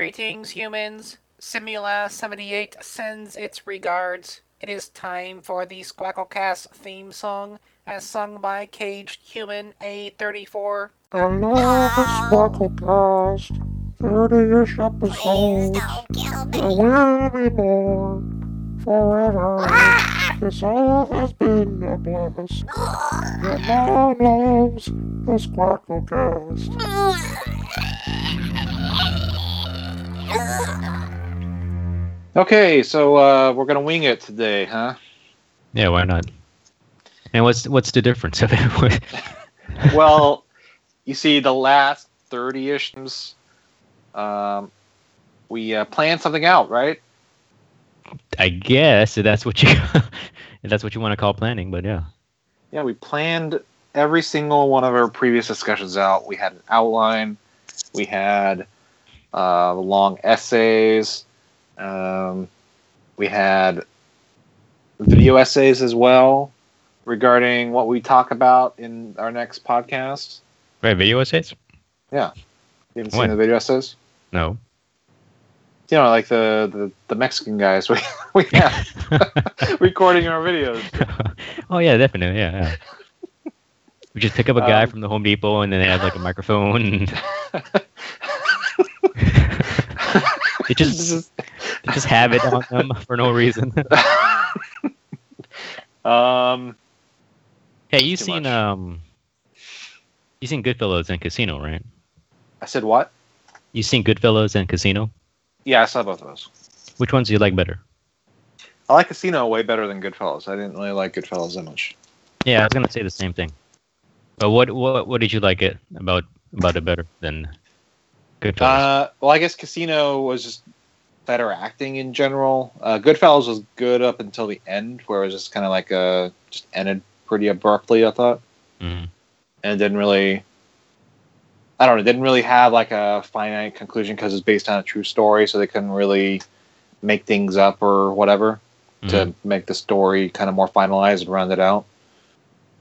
Greetings, humans. Simula78 sends its regards. It is time for the Squacklecast theme song, as sung by Caged Human A34. Hello, the Squacklecast. 30-ish episodes. There will be more. Forever. This all has been a blast. Your mom loves the Squacklecast. Okay, so uh, we're gonna wing it today, huh? Yeah, why not? And what's what's the difference of it? well, you see, the last thirty-ish, um, we uh, planned something out, right? I guess if that's what you if that's what you want to call planning, but yeah. Yeah, we planned every single one of our previous discussions out. We had an outline. We had uh, long essays. Um, we had video essays as well regarding what we talk about in our next podcast. Right, video essays? Yeah. You haven't When? seen the video essays? No. You know, like the, the, the Mexican guys we, we have recording our videos. oh yeah, definitely, yeah. yeah. We just pick up a guy Um, from the Home Depot and then they have like a microphone. They just is- they just have it on them for no reason. um, hey, you seen much. um you seen Goodfellas and Casino, right? I said what? You seen Goodfellas and Casino? Yeah, I saw both of those. Which ones do you like better? I like Casino way better than Goodfellas. I didn't really like Goodfellas that much. Yeah, I was gonna say the same thing. But what what what did you like it about about it better than Goodfellas? Uh, well, I guess Casino was just better acting in general. Uh, Goodfellas was good up until the end, where it was just kind of like uh just ended pretty abruptly. I thought, Mhm. and didn't really. I don't know. Didn't really have like a finite conclusion because it's based on a true story, so they couldn't really make things up or whatever Mhm. to make the story kind of more finalized and rounded out.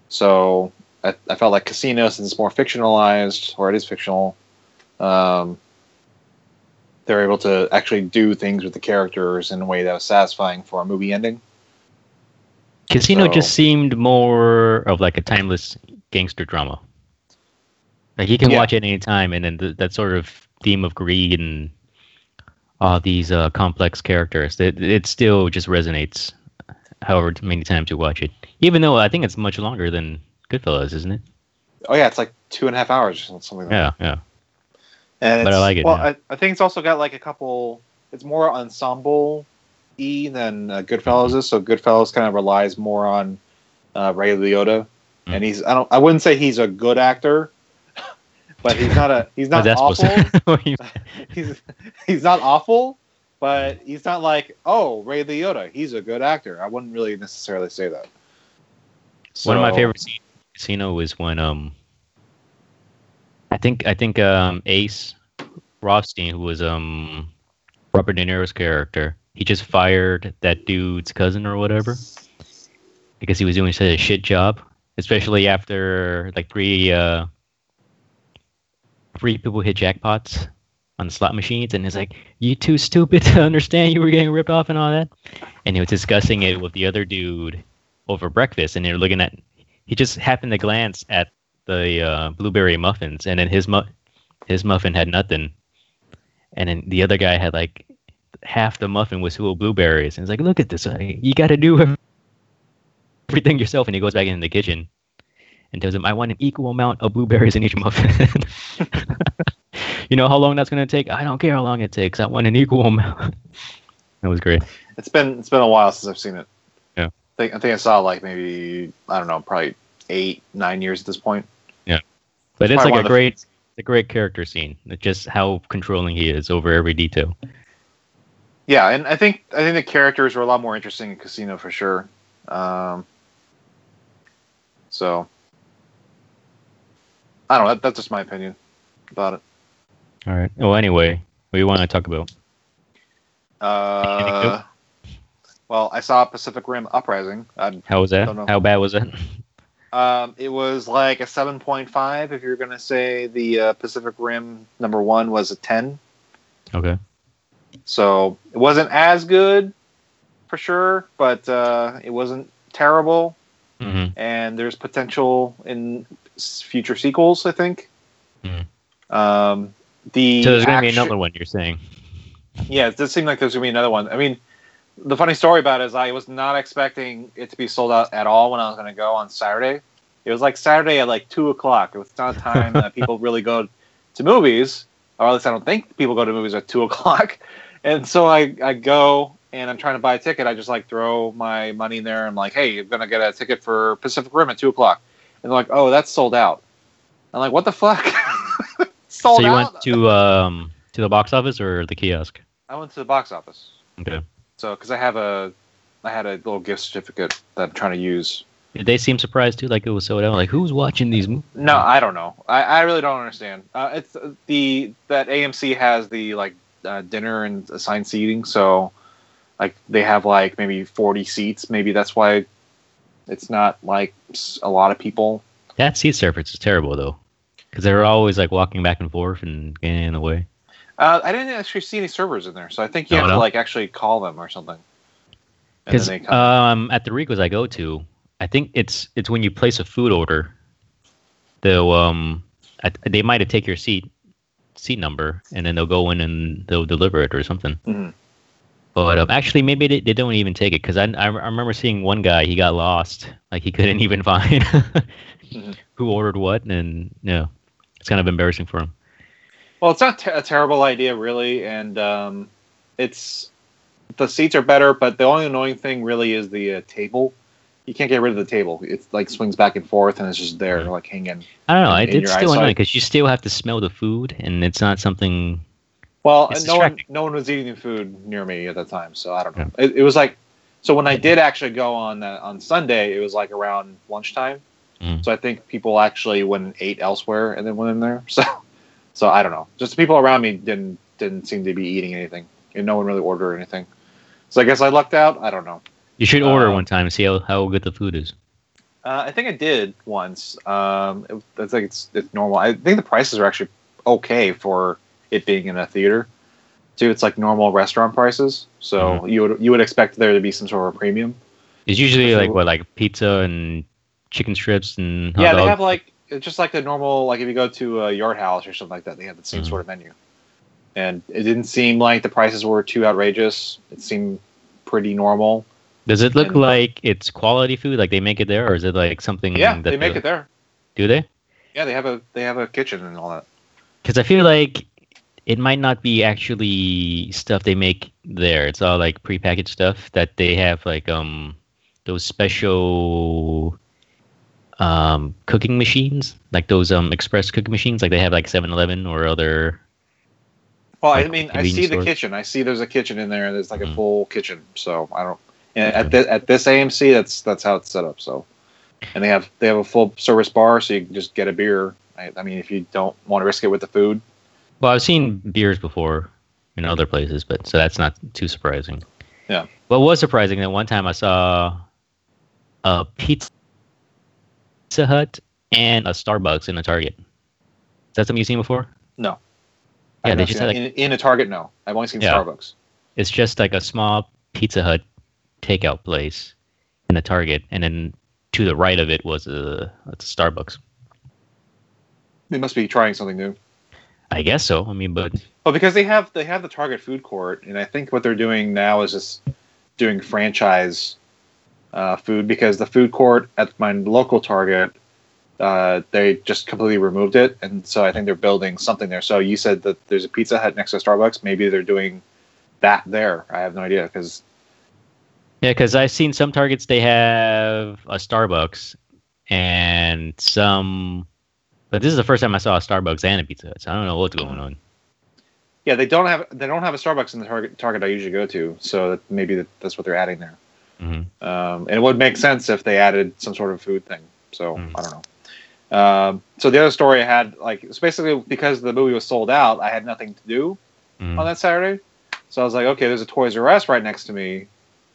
So I, I felt like Casino, since it's more fictionalized, or it is fictional, um, they're able to actually do things with the characters in a way that was satisfying for a movie ending. Casino So- just seemed more of like a timeless gangster drama. Like you can Yeah. watch it any time, and then th- that sort of theme of greed and all these uh, complex characters, it, it still just resonates. However many times you watch it, even though I think it's much longer than Goodfellas, isn't it? Oh yeah, it's like two and a half hours or something like that. Yeah, yeah. And But I like it, Well. I, I think it's also got like a couple. It's more ensemble e than uh, Goodfellas is. So Goodfellas kind of relies more on uh, Ray Liotta, Mm. and he's I don't I wouldn't say he's a good actor, but he's not a he's not awful. he's he's not awful, but he's not like oh Ray Liotta. He's a good actor. I wouldn't really necessarily say that. One of my favorite scenes in Casino was when um I think I think um Ace Rothstein, who was um Robert De Niro's character, he just fired that dude's cousin or whatever because he was doing such a shit job, especially after like three uh three people hit jackpots on the slot machines and it's like you too stupid to understand you were getting ripped off and all that. And he was discussing it with the other dude over breakfast and they're looking at he just happened to glance at the uh, blueberry muffins and then his mu- his muffin had nothing. And then the other guy had like half the muffin was full of blueberries. And he's like look at this you got to do everything yourself. And he goes back into the kitchen and tells him i want an equal amount of blueberries in each muffin. You know how long that's going to take? I don't care how long it takes. I want an equal amount. That was great. It's been it's been a while since I've seen it. Yeah. I think I think I saw like maybe I don't know, probably eight nine years at this point. But it's like a of the- great, a great character scene. It's just how controlling he is over every detail. Yeah, and I think I think the characters were a lot more interesting in Casino for sure. Um, so I don't know. That, that's just my opinion about it. All right. Well, anyway, what do you want to talk about? Uh, well, I saw Pacific Rim Uprising. I, How was that? How bad was it? Um, it was like a seven point five. If you're gonna say the uh, Pacific Rim number one was a ten. Okay. So it wasn't as good for sure, but uh, it wasn't terrible. hmm And there's potential in future sequels. I think. Mhm. Um, the So there's gonna be another one. You're saying? Yeah, it does seem like there's gonna be another one. I mean, the funny story about it is I was not expecting it to be sold out at all when I was gonna go on Saturday. It was like Saturday at like two o'clock. It was not a time that people really go to movies, or at least I don't think people go to movies at two o'clock. And so I, I go and I'm trying to buy a ticket. I just like throw my money in there. I'm like, hey, you're gonna get a ticket for Pacific Rim at two o'clock. And they're like, oh, that's sold out. I'm like, what the fuck? sold so you out. went to um to the box office or the kiosk? I went to the box office. Okay. So, because I have a, I had a little gift certificate that I'm trying to use. Did they seem surprised too? Like it was so out. Like who's watching these movies? No, I don't know. I, I really don't understand. Uh, it's uh, the that AMC has the like uh, dinner and assigned seating, so like they have like maybe 40 seats. Maybe that's why it's not like a lot of people. That seat surface is terrible though, because they're always like walking back and forth and getting in the way. Uh, I didn't actually see any servers in there, so I think you Oh, have to like actually call them or something. Because then they come. um, at the Ricos I go to, I think it's it's when you place a food order, they'll um, I, they might have take your seat seat number and then they'll go in and they'll deliver it or something. Mhm. But um, actually, maybe they, they don't even take it because I, I I remember seeing one guy he got lost like he couldn't even find Mhm. who ordered what and yeah, it's kind of embarrassing for him. Well, it's not a terrible idea, really, and um, it's the seats are better, but the only annoying thing really is the uh, table. You can't get rid of the table. It like swings back and forth, and it's just there, Mhm. like hanging. I don't know. in- It, in it's still annoying because you still have to smell the food, and it's not something. Well, no one, no one was eating food near me at that time, so I don't know. It, it was like, so when I did actually go on uh, on Sunday, it was like around lunchtime. Mm. So I think people actually went and ate elsewhere and then went in there. So, so I don't know. Just the people around me didn't didn't seem to be eating anything, and no one really ordered anything. So I guess I lucked out. I don't know. You should order Uh, one time and see how, how good the food is. Uh, I think I did once. Um, it, it's like it's it's normal. I think the prices are actually okay for it being in a theater. Too, it's like normal restaurant prices. So Mm-hmm. you would you would expect there to be some sort of premium. It's usually like what, like pizza and chicken strips and hot yeah, they have like it's just like the normal like if you go to a yard house or something like that, they have the same Mhm. sort of menu. And it didn't seem like the prices were too outrageous. It seemed pretty normal. Does it look and- like it's quality food, like they make it there, or is it like something? Yeah, that they make it there. Do they? Yeah, they have a they have a kitchen and all that. Because I feel like it might not be actually stuff they make there. It's all like prepackaged stuff that they have like um those special um cooking machines, like those um express cooking machines, like they have like 7-Eleven or other. Well, I mean, I see the kitchen. I see there's a kitchen in there. There's like a Mhm. full kitchen. So I don't. And at this at this AMC, that's that's how it's set up. So, and they have they have a full service bar, so you can just get a beer. I, I mean, if you don't want to risk it with the food. Well, I've seen beers before in other places, but so that's not too surprising. Yeah. What was surprising that one time I saw a Pizza Hut and a Starbucks in a Target. Is that something you've seen before? No. Yeah, they just had like in, in a Target. No, I've only seen Yeah. Starbucks. it's just like a small Pizza Hut takeout place in a Target, and then to the right of it was a, it's a Starbucks. They must be trying something new. I guess so. I mean, but Well, because they have they have the Target food court, and I think what they're doing now is just doing franchise uh, food because the food court at my local Target uh, they just completely removed it, and so I think they're building something there. So you said that there's a Pizza Hut next to Starbucks. Maybe they're doing that there. I have no idea because yeah, because I've seen some Targets they have a Starbucks and some, but this is the first time I saw a Starbucks and a Pizza Hut, so I don't know what's going on. yeah, they don't have they don't have a Starbucks in the Target Target I usually go to. So maybe that, that's what they're adding there. Hmm Um, and it would make sense if they added some sort of food thing. So Mm. I don't know. Um, so the other story I had, like, it's basically because the movie was sold out, I had nothing to do hmm on that Saturday. So I was like, okay, there's a Toys R Us right next to me,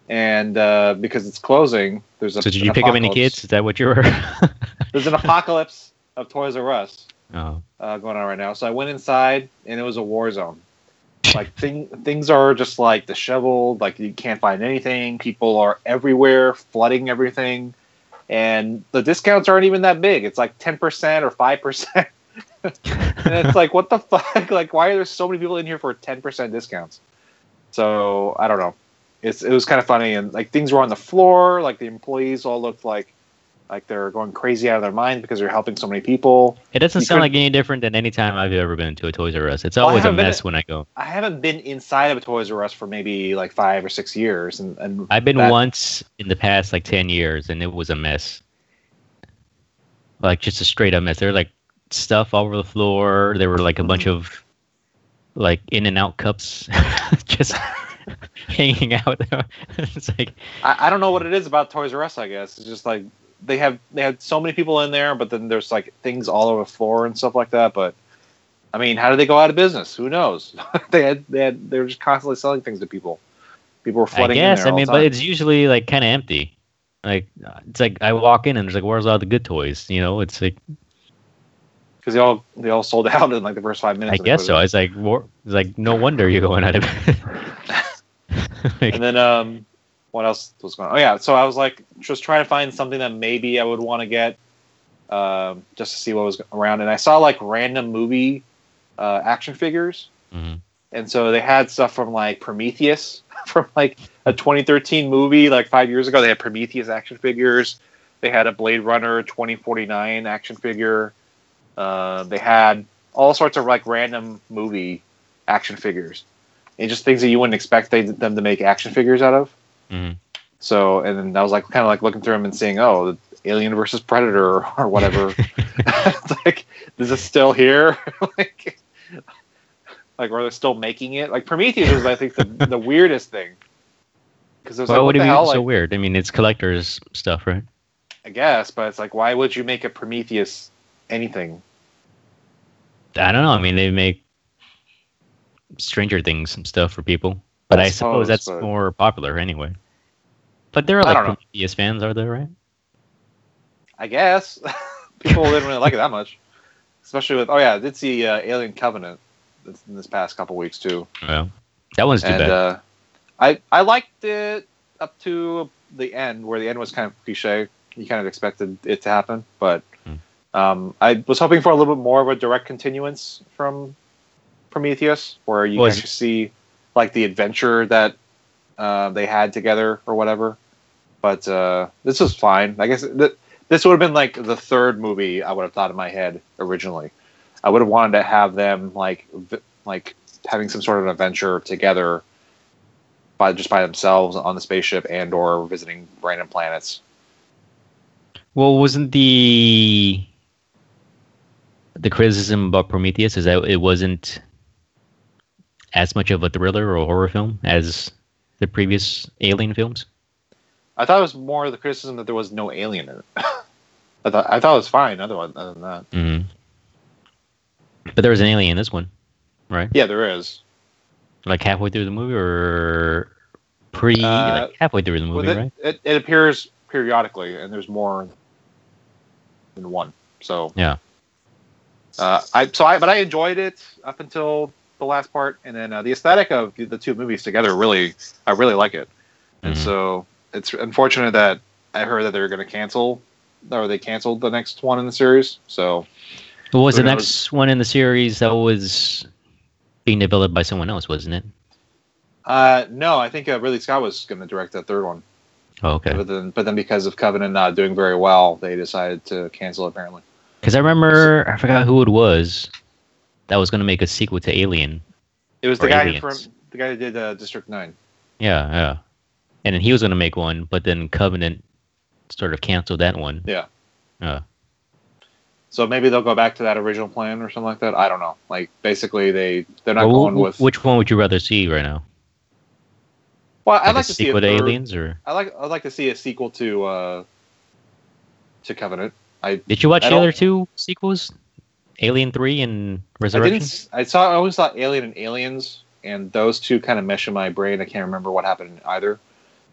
and uh, because it's closing, there's a. So did you pick up any kids? Is that what you were? There's an apocalypse of Toys R Us oh, uh, going on right now. So I went inside, and it was a war zone. Like thing, things are just like disheveled. Like you can't find anything. People are everywhere, flooding everything, and the discounts aren't even that big. It's like ten percent or five percent. and it's like, what the fuck? Like, why are there so many people in here for ten percent discounts? So I don't know. It's it was kind of funny, and like things were on the floor. Like the employees all looked like like they're going crazy out of their mind because they're helping so many people. It doesn't You sound like any different than any time I've ever been to a Toys R Us. It's Well, always a haven't been mess when I go. I haven't been inside of a Toys R Us for maybe like five or six years, and, and I've been that- once in the past like ten years, and it was a mess. Like just a straight up mess. There were like stuff all over the floor. There were like a bunch of like in and out cups just hanging out. it's like I, I don't know what it is about Toys R Us. I guess it's just like they have they had so many people in there, but then there's like things all over the floor and stuff like that. But I mean, how did they go out of business? Who knows? they had they had they were just constantly selling things to people. People were I flooding in guess. I mean, but it's usually like kind of empty. Like it's like I walk in and there's like, where's all the good toys? You know, it's like because they all they all sold out in like the first five minutes. I guess so. Toys R Us. It's like wha- it's like no wonder you're going out of. Like, and then um what else was going on? Oh yeah so i was like just trying to find something that maybe i would want to get um just to see what was around and i saw like random movie uh action figures. Mhm. and so they had stuff from like prometheus from like a 2013 movie like five years ago. They had prometheus action figures. They had a blade runner 2049 action figure. Uh, they had all sorts of like random movie action figures. And just things that you wouldn't expect they, them to make action figures out of Mhm. so and then i was like kind of like looking through them and seeing oh alien versus predator or whatever it's like is it still here like like are they still making it like prometheus was i think the, the weirdest thing because it was Well, like what what do the you mean hell so like, weird? I mean, it's collectors stuff, right? i guess but it's like why would you make a prometheus anything I don't know. I mean, they make Stranger Things and stuff for people, but I I, suppose suppose, that's but- more popular anyway. But there are like. Prometheus fans, are there? Right? i guess people didn't really like it that much especially with oh yeah i did see uh, alien covenant in this past couple weeks too Well, that one's too and bad. uh, I I liked it up to the end, where the end was kind of cliche. You kind of expected it to happen, but Hmm. um, I was hoping for a little bit more of a direct continuance from Prometheus, where you Well, can see like the adventure that uh, they had together or whatever. But uh, this was fine. I guess th- this would have been like the third movie I would have thought in my head originally. I would have wanted to have them like v- like having some sort of an adventure together by just by themselves on the spaceship and or visiting random planets. Well, wasn't the the criticism about Prometheus is that it wasn't as much of a thriller or horror film as the previous Alien films? I thought it was more the criticism that there was no alien in it. I thought I thought it was fine. Otherwise, other than that, hmm But there was an alien in this one, right? yeah, there is. Like halfway through the movie, or pre Uh, like halfway through the movie, it, right? it, it appears periodically, and there's more than one. So Yeah. uh, I so I but I enjoyed it up until the last part, and then uh, the aesthetic of the two movies together really I really like it, and Mhm. so it's unfortunate that I heard that they're going to cancel or they canceled the next one in the series. So What was the knows? next one in the series that was being developed by someone else, wasn't it? uh, no, I think uh, Ridley Scott was going to direct that third one, Oh, okay. but then but then because of Covenant not doing very well, they decided to cancel. Apparently, Because I remember, I forgot who it was that was going to make a sequel to Alien. it was the guy Aliens. from the guy who did uh, District Nine. Yeah, yeah. And then he was going to make one, but then Covenant sort of canceled that one. Yeah. Uh, So maybe they'll go back to that original plan or something like that. I don't know. Like basically, they they're not well, going with. Which one would you rather see right now? well, I'd Like to see a sequel to Aliens, or I like I'd like to see a sequel to uh to Covenant. I did you watch I the other two sequels, Alien Three and I Resurrection? didn't. s- I saw. I always thought Alien and Aliens, and those two kind of mesh in my brain. I can't remember what happened in either.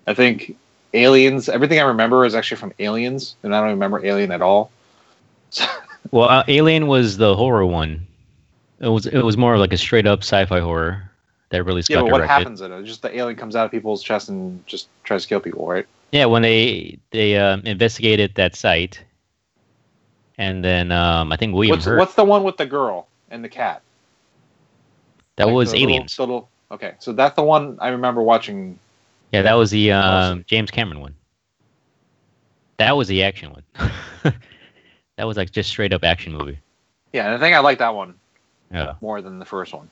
I think Aliens. Everything I remember is actually from Aliens, and I don't remember Alien at all. Well, uh, Alien was the horror one. It was it was more like a straight up sci-fi horror, that Ridley Yeah, but what happens in it? Just the alien comes out of people's chest and just tries to kill people, right? Yeah, when they they um, investigated that site, and then um, I think William What's Hurt. what's the one with the girl and the cat? that Like was the little- Little, okay, so that's the one I remember watching. Yeah, that was the um. James Cameron one. That was the action one. that was like just straight up action movie. Yeah, and I think I like that one Yeah. more than the first one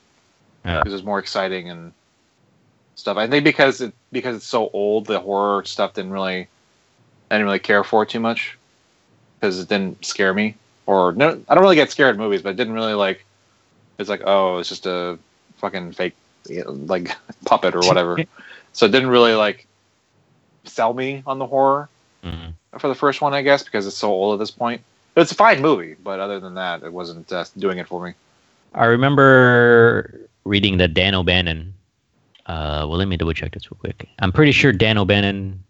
Yeah. because it's more exciting and stuff. I think because it because it's so old, the horror stuff didn't really, I didn't really care for it too much because it didn't scare me. Or no, I don't really get scared in movies, but it didn't really like. It's like oh, it's just a fucking fake like puppet or whatever. so it didn't really like sell me on the horror Mhm. for the first one, I guess, because it's so old at this point. But it's a fine movie, but other than that, it wasn't uh, doing it for me. I remember reading that Dan O'Bannon. Uh, well, let me double check this real quick. I'm pretty sure Dan O'Bannon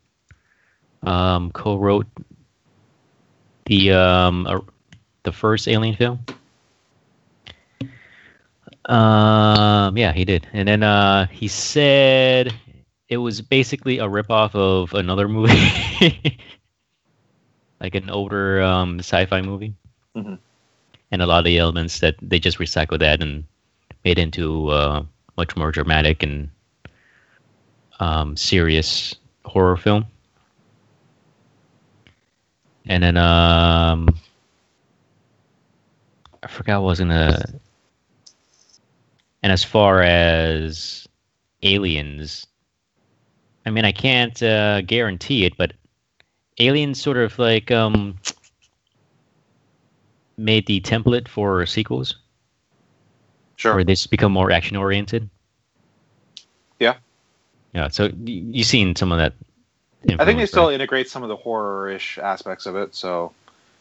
um, co-wrote the um, uh, the first Alien film. Um, yeah, he did, and then uh, he said it was basically a ripoff of another movie, like an older um, sci-fi movie and a lot of the elements that they just recycled that and made into uh, much more dramatic and um, serious horror film. And then um, I forgot what was in a. And as far as aliens, I mean, I can't uh, guarantee it, but aliens sort of like um, made the template for sequels Sure. where they just become more action oriented. Yeah. Yeah. So y- you've seen some of that. I think they still right? integrate some of the horror-ish aspects of it, so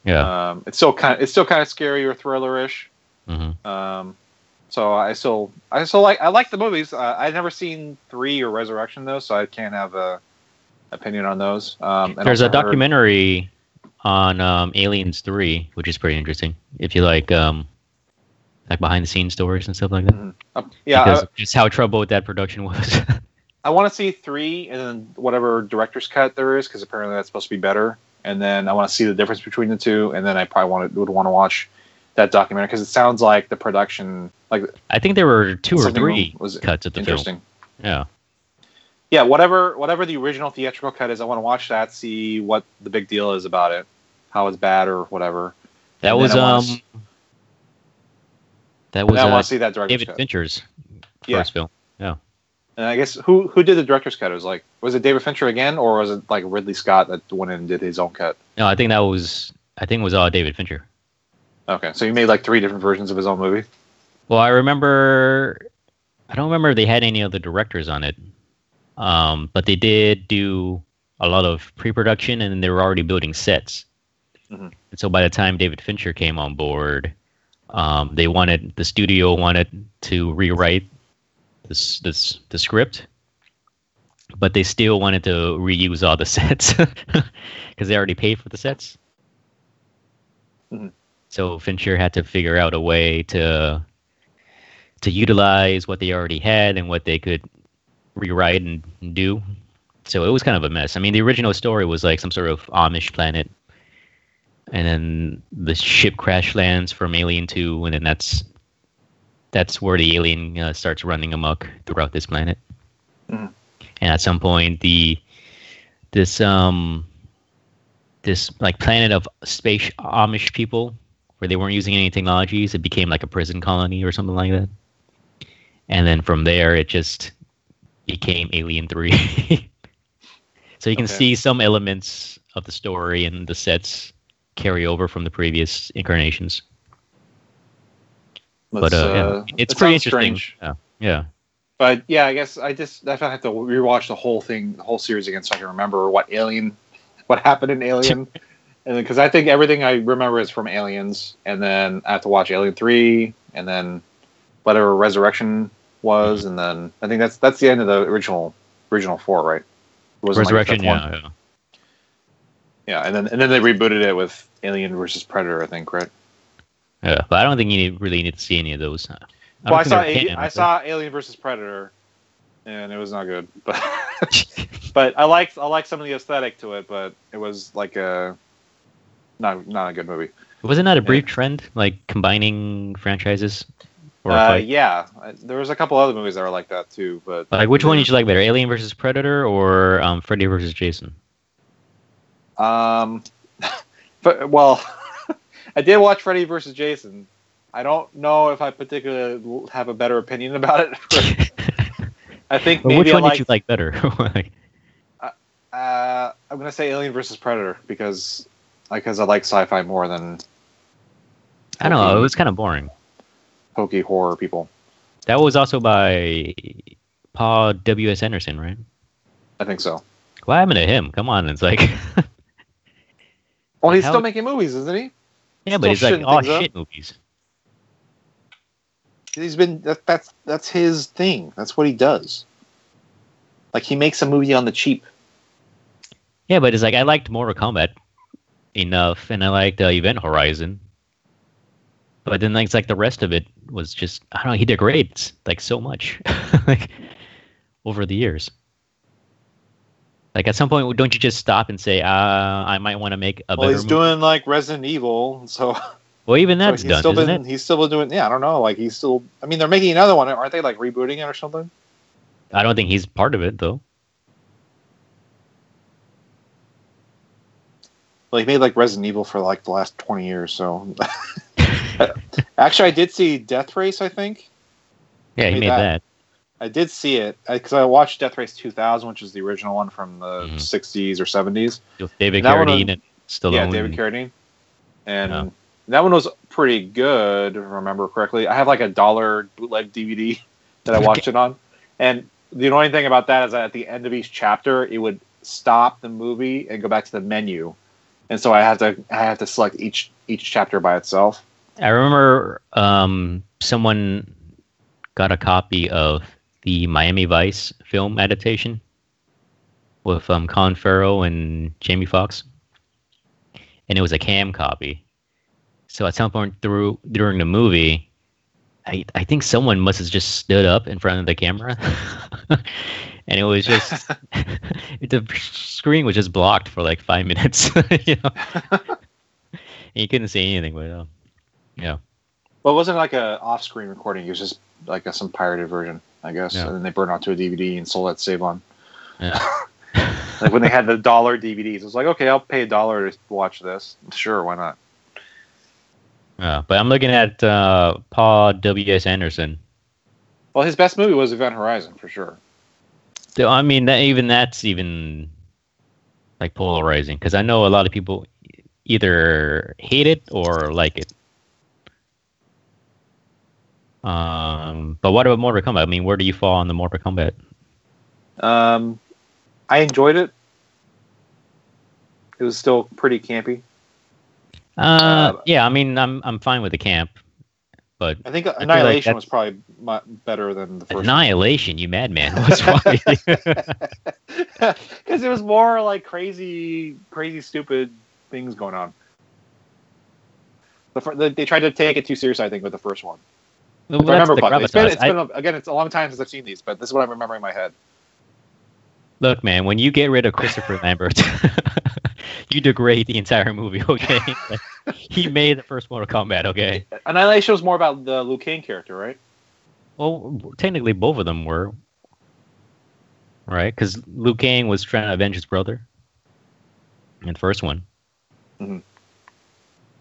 Yeah. um, it's still kind of it's still kind of scary or thriller-ish. hmm Um, so I still I still like I like the movies. Uh, I've never seen three or Resurrection though, so I can't have a opinion on those. Um, There's a documentary on um, Aliens Three, which is pretty interesting. If you like, um, like behind the scenes stories and stuff like that. uh, yeah, Because of just how troubled that production was. I want to see three and then whatever director's cut there is because apparently that's supposed to be better. And then I want to see the difference between the two, and then I probably want to, would want to watch that documentary because it sounds like the production like I think there were two or three was cuts of the film. interesting. Yeah. Yeah, whatever whatever the original theatrical cut is, I want to watch that, see what the big deal is about it, how it's bad or whatever. That And was um. That was I uh, want to see that director's David cut. Fincher's Yeah. first film. Yeah. And I guess who who did the director's cut? It was like was it David Fincher again, or was it like Ridley Scott that went in and did his own cut? No, I think that was. I think it was all David Fincher. Okay, so he made like three different versions of his own movie. Well, I remember. I don't remember if they had any other directors on it, um, but they did do a lot of pre-production, and they were already building sets. Mhm. And so by the time David Fincher came on board, um, they wanted the studio wanted to rewrite this this the script, but they still wanted to reuse all the sets because they already paid for the sets. Mhm. So Fincher had to figure out a way to to utilize what they already had and what they could rewrite and do. So it was kind of a mess. I mean, the original story was like some sort of Amish planet, and then the ship crash lands from Alien Two, and then that's that's where the alien uh, starts running amok throughout this planet. Mhm. And at some point, the this um this like planet of space Amish people, where they weren't using any technologies, it became like a prison colony or something like that. And then from there, it just became Alien Three. so you can Okay. see some elements of the story and the sets carry over from the previous incarnations. but Let's, uh, yeah, uh, it's pretty interesting. strange. Yeah, yeah. But yeah, I guess I just I have to rewatch the whole thing, the whole series again, so I can remember what Alien, what happened in Alien, and because I think everything I remember is from Aliens, and then I have to watch Alien Three, and then whatever Resurrection was, and then I think that's that's the end of the original original four, right? Wasn't like Resurrection. yeah, yeah. yeah, and then and then they rebooted it with Alien versus Predator, I think, right? Yeah, but I don't think you need, really need to see any of those. I well, I saw A- I saw Alien versus Predator, and it was not good. But but I liked I liked some of the aesthetic to it, but it was like a not not a good movie. Wasn't that a brief trend, like combining franchises? Or Uh, yeah, there was a couple other movies that were like that too, but Like, which one did you like better, Alien versus Predator or um, Freddy versus Jason? Um, but well, I did watch Freddy versus Jason. I don't know if I particularly have a better opinion about it. I think maybe which I one like, did you like better? Like, Uh, I'm gonna say Alien versus Predator because because I like sci-fi more than I don't know. It was kind of boring. pokey horror people. That was also by Paul W. S. Anderson, right? I think so. What happened to him? Come on, it's like Well, he's How- still making movies, isn't he? yeah, but he's like all things up. shit movies. He's been that, that's that's his thing. That's what he does. Like he makes a movie on the cheap. Yeah, but it's like I liked Mortal Kombat enough, and I liked uh, Event Horizon. But then, like, it's like the rest of it was just I don't know. He degrades like so much, like over the years. Like at some point, don't you just stop and say, uh, "I might want to make a Well, better"? Well, he's movie? doing like Resident Evil, so well, even So that's he's done, still isn't been, it? He's still been doing. Yeah, I don't know. Like he's still. I mean, they're making another one, aren't they? Like rebooting it or something. I don't think he's part of it though. Well, he made like Resident Evil for like the last twenty years. So, actually, I did see Death Race. I think Yeah, he Made made that. that. I did see it because I watched Death Race 2000, which is the original one from the Mhm. 60s or 70s. with David Carradine and Stallone. yeah, David Carradine, and Yeah. that one was pretty good, if I remember correctly. I have like a dollar bootleg DVD that I watched it on, and the annoying thing about that is that at the end of each chapter, it would stop the movie and go back to the menu, and so I have to I have to select each each chapter by itself. I remember um, someone got a copy of the Miami Vice film adaptation with um, Colin Farrell and Jamie Foxx, and it was a cam copy. So at some point through during the movie, I I think someone must have just stood up in front of the camera, and it was just the screen was just blocked for like five minutes, you know, and you couldn't see anything. But uh, yeah. Well, it wasn't like a off-screen recording; it was just like a, some pirated version, I guess. Yeah. And then they burned onto a DVD and sold that save on. Yeah. Like when they had the dollar DVDs, it was like, okay, I'll pay a dollar to watch this. Sure, why not? Yeah, but I'm looking at uh, Paul W. S. Anderson. Well, his best movie was Event Horizon for sure. So, I mean, that, even that's even like polarizing because I know a lot of people either hate it or like it. Um, but what about Mortal Kombat? I mean, where do you fall on the Mortal Kombat? Um, I enjoyed it. It was still pretty campy. Uh, Uh, yeah, I mean, I'm I'm fine with the camp, but I think like Annihilation that's- was probably better than the first. Annihilation, you madman! What's wrong? Because it was more like crazy, crazy, stupid things going on. The, the, they tried to take it too serious, I think, with the first one. Well, I remember the. It's been, it's I- been again, it's a long time since I've seen these, but this is what I'm remembering in my head. Look, man, when you get rid of Christopher Lambert, you degrade the entire movie, okay? he made the first Mortal Kombat, okay? Annihilation was more about the Liu Kang character, right? Well, technically, both of them were. Right? Because Liu Kang was trying to avenge his brother in the first one. Mhm.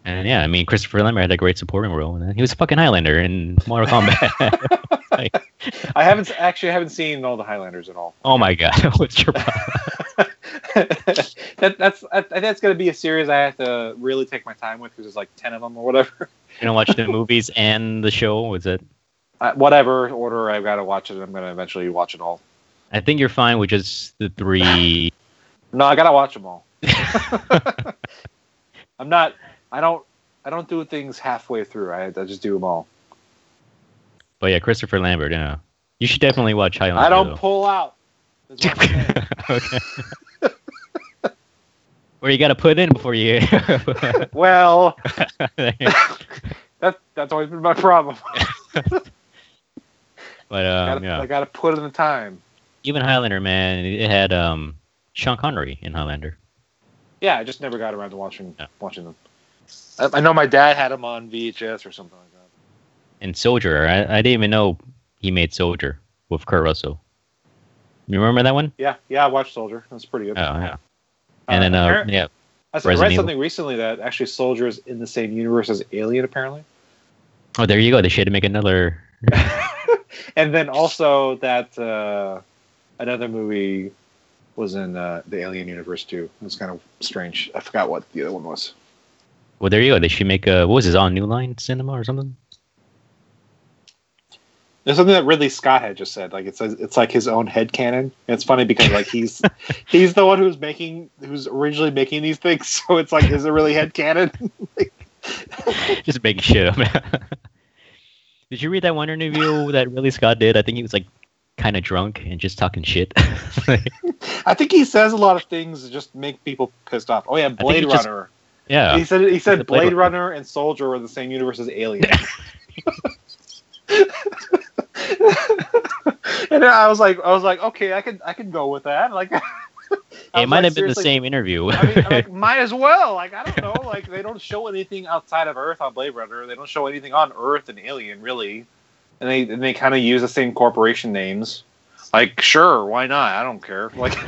And yeah, I mean, Christopher Lambert had a great supporting role and. He was a fucking Highlander in Mortal Kombat. Like, I haven't actually I haven't seen all the Highlanders at all. oh my god, what's your problem? that, that's I that's going to be a series I have to really take my time with because there's like ten of them or whatever. You don't watch the movies and the show? Was it? Uh, whatever order I've got to watch it, I'm going to eventually watch it all. I think you're fine with just the three. No, I got to watch them all. I'm not. I don't. I don't do things halfway through. I, I just do them all. But yeah, Christopher Lambert, you know. You should definitely watch Highlander. I don't though. pull out. That's what I'm saying. okay. Where you got to put in before you. well, that that's always been my problem. but um, Gotta- yeah. I got to put in the time. even Highlander, man, it had um Sean Connery in Highlander. Yeah, I just never got around to watching Yeah. watching them. I, know my dad had him on VHS or something like that. And Soldier, I, I didn't even know he made Soldier with Kurt Russell. You remember that one? Yeah, yeah, I watched Soldier. That's pretty good. Oh yeah. And then uh, yeah, I said- I read Evil. something recently that actually Soldier is in the same universe as Alien, apparently. oh there you go. They should make another. and then also that uh, another movie was in uh, the Alien universe too. It was kind of strange. I forgot what the other one was. Well, there you go. They should make a what was this on New Line Cinema or something? There's something that Ridley Scott had just said. Like it says it's like his own head canon. It's funny because like he's he's the one who's making who's originally making these things. So it's like is it really head canon? Just making shit up. did you read that one interview that Ridley Scott did? I think he was like kind of drunk and just talking shit. I think he says a lot of things that just make people pissed off. Oh yeah, Blade Runner. just- Yeah. He said he said Blade Blade Runner and Soldier were the same universe as Alien. and I was like, I was like, okay, I could, I could go with that. Like, It might like, have been the same interview. I mean, like, might as well. Like, I don't know. Like, they don't show anything outside of Earth on Blade Runner. They don't show anything on Earth and Alien, really. And they, and they kind of use the same corporation names. Like, sure, why not? I don't care. Like,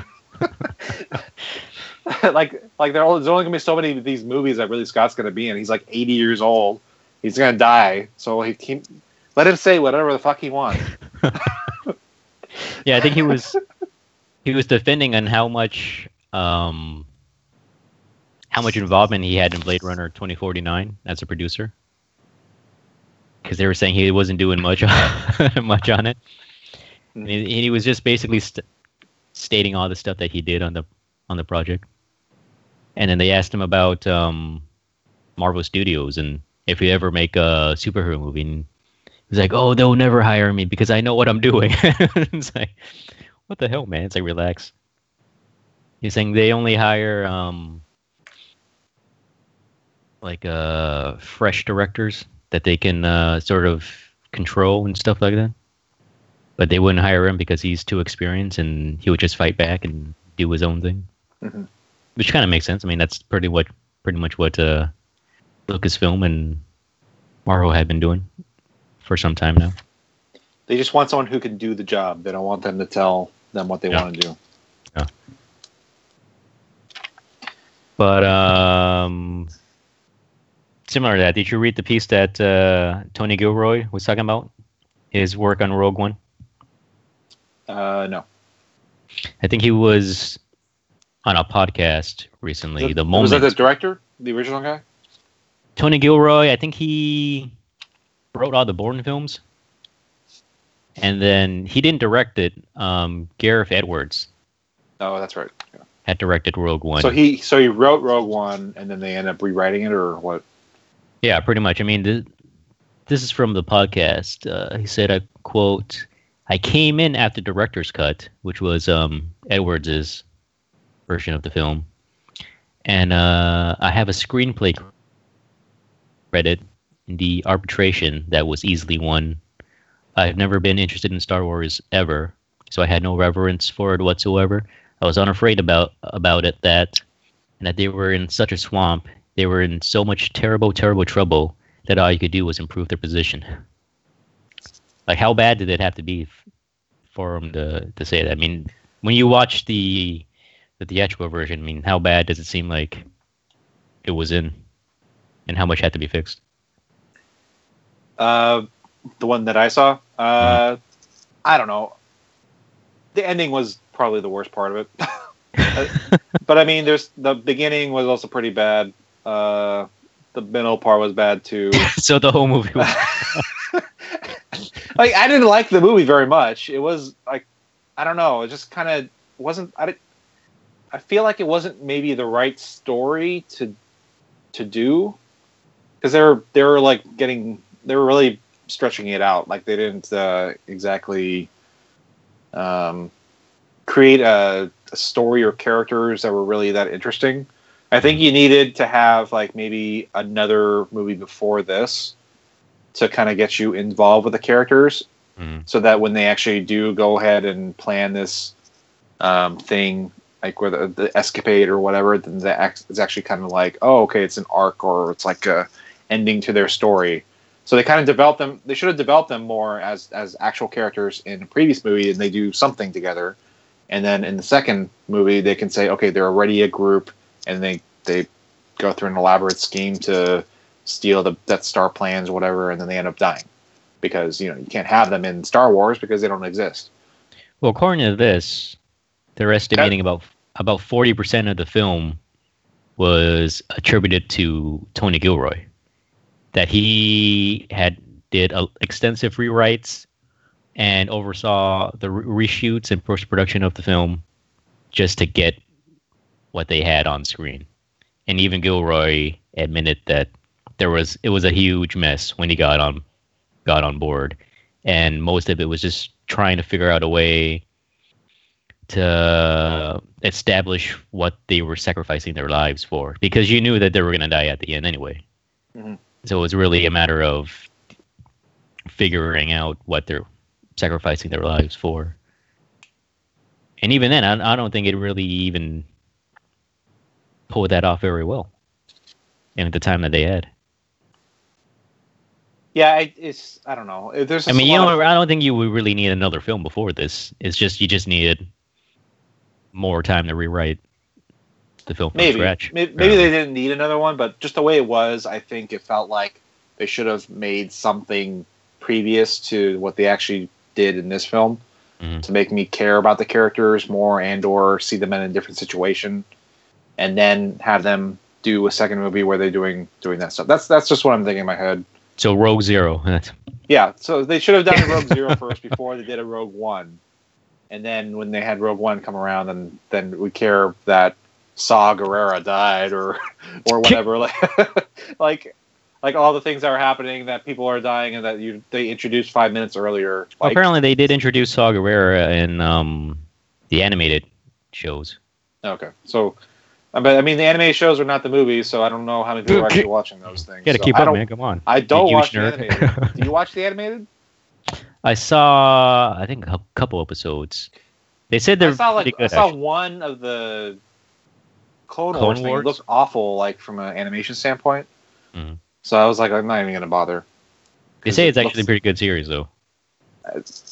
like, like there- there's only gonna be so many of these movies that really Scott's gonna be in. He's like 80 years old. He's gonna die. So he can let him say whatever the fuck he wants. yeah, I think he was he was defending on how much um how much involvement he had in Blade Runner 2049 as a producer. Because they were saying he wasn't doing much much on it. And he, he was just basically st- stating all the stuff that he did on the on the project. And then they asked him about um, Marvel Studios and if he ever make a superhero movie. And he's like, "Oh, they'll never hire me because I know what I'm doing." it's like, what the hell, man? It's like, relax. He's saying they only hire um, like uh, fresh directors that they can uh, sort of control and stuff like that. But they wouldn't hire him because he's too experienced and he would just fight back and do his own thing, Mhm. Which kind of makes sense. I mean, that's pretty what pretty much what uh, Lucasfilm and Marvel had been doing for some time now. They just want someone who can do the job. They don't want them to tell them what they want to do. Yeah. But um, similar to that, did you read the piece that uh, Tony Gilroy was talking about? His work on Rogue One. Uh, no. I think he was on a podcast recently. The moment was that the director, the original guy? Tony Gilroy, I think he wrote all the Bourne films, and then he didn't direct it. Um, Gareth Edwards Oh, that's right. Yeah. had directed Rogue One. So he so he wrote Rogue One, and then they end up rewriting it, or what? Yeah, pretty much. I mean, th- this is from the podcast. Uh, he said, "I quote: I came in after director's cut, which was um, Edwards's version of the film, and uh, I have a screenplay credit in the arbitration that was easily won. I've never been interested in Star Wars ever, so I had no reverence for it whatsoever. I was unafraid about about it that, and that they were in such a swamp they were in so much terrible, terrible trouble that all you could do was improve their position. Like, how bad did it have to be for them to, to say that? I mean, when you watch the the theatrical version, I mean, how bad does it seem like it was in, and how much had to be fixed? Uh, the one that I saw. Uh, I don't know. The ending was probably the worst part of it. Uh, but I mean, there's the beginning was also pretty bad. Uh, the middle part was bad too. so the whole movie was like I didn't like the movie very much. It was like I don't know. It just kind of wasn't. I did, I feel like it wasn't maybe the right story to to do because they were they were like getting they were really stretching it out. Like they didn't uh, exactly um, create a, a story or characters that were really that interesting. I think you needed to have like maybe another movie before this to kind of get you involved with the characters. Mhm. so that when they actually do go ahead and plan this um, thing, like where the, the escapade or whatever, then the act- it's actually kind of like, oh, okay, it's an arc or it's like a ending to their story. So they kind of develop them. They should have developed them more as as actual characters in a previous movie, and they do something together. And then in the second movie, they can say, okay, they're already a group, and they they go through an elaborate scheme to steal the Death Star plans or whatever, and then they end up dying because you know you can't have them in Star Wars because they don't exist. Well, according to this, they're estimating about about forty percent of the film was attributed to Tony Gilroy. That he had did uh, extensive rewrites and oversaw the re- reshoots and post production of the film just to get what they had on screen. And even Gilroy admitted that there was it was a huge mess when he got on got on board, and most of it was just trying to figure out a way to establish what they were sacrificing their lives for because you knew that they were going to die at the end anyway. Mhm. So it was really a matter of figuring out what they're sacrificing their lives for. And even then, I, I don't think it really even pulled that off very well. And at the time that they had, Yeah, I, it's I don't know. There's I mean, you know, of- I don't think you would really need another film before this. It's just you just needed more time to rewrite the film from maybe scratch. maybe, maybe they didn't need another one, but just the way it was, I think it felt like they should have made something previous to what they actually did in this film Mhm. to make me care about the characters more and or see them in a different situation and then have them do a second movie where they're doing doing that stuff that's that's just what i'm thinking in my head So Rogue Zero. Yeah so they should have done a rogue zero first before they did a rogue one and then when they had rogue one come around and then we care that Saw Gerrera died or or whatever like like like all the things that are happening that people are dying and that you they introduced five minutes earlier like, apparently, they did introduce Saw Gerrera in um, the animated shows. Okay, so, but I mean, the anime shows are not the movies, so I don't know how many people are actually watching those things. You got to So keep up, don't, man. Come on. I don't You watch the animated. Do you watch the animated? I saw, I think, a couple episodes. They said they're I saw like pretty I saw actually. one of the Clone, Clone Wars. It Wars? looked awful, like from an animation standpoint. Mhm. So I was like, I'm not even gonna bother. They say it's It actually a pretty good series, though.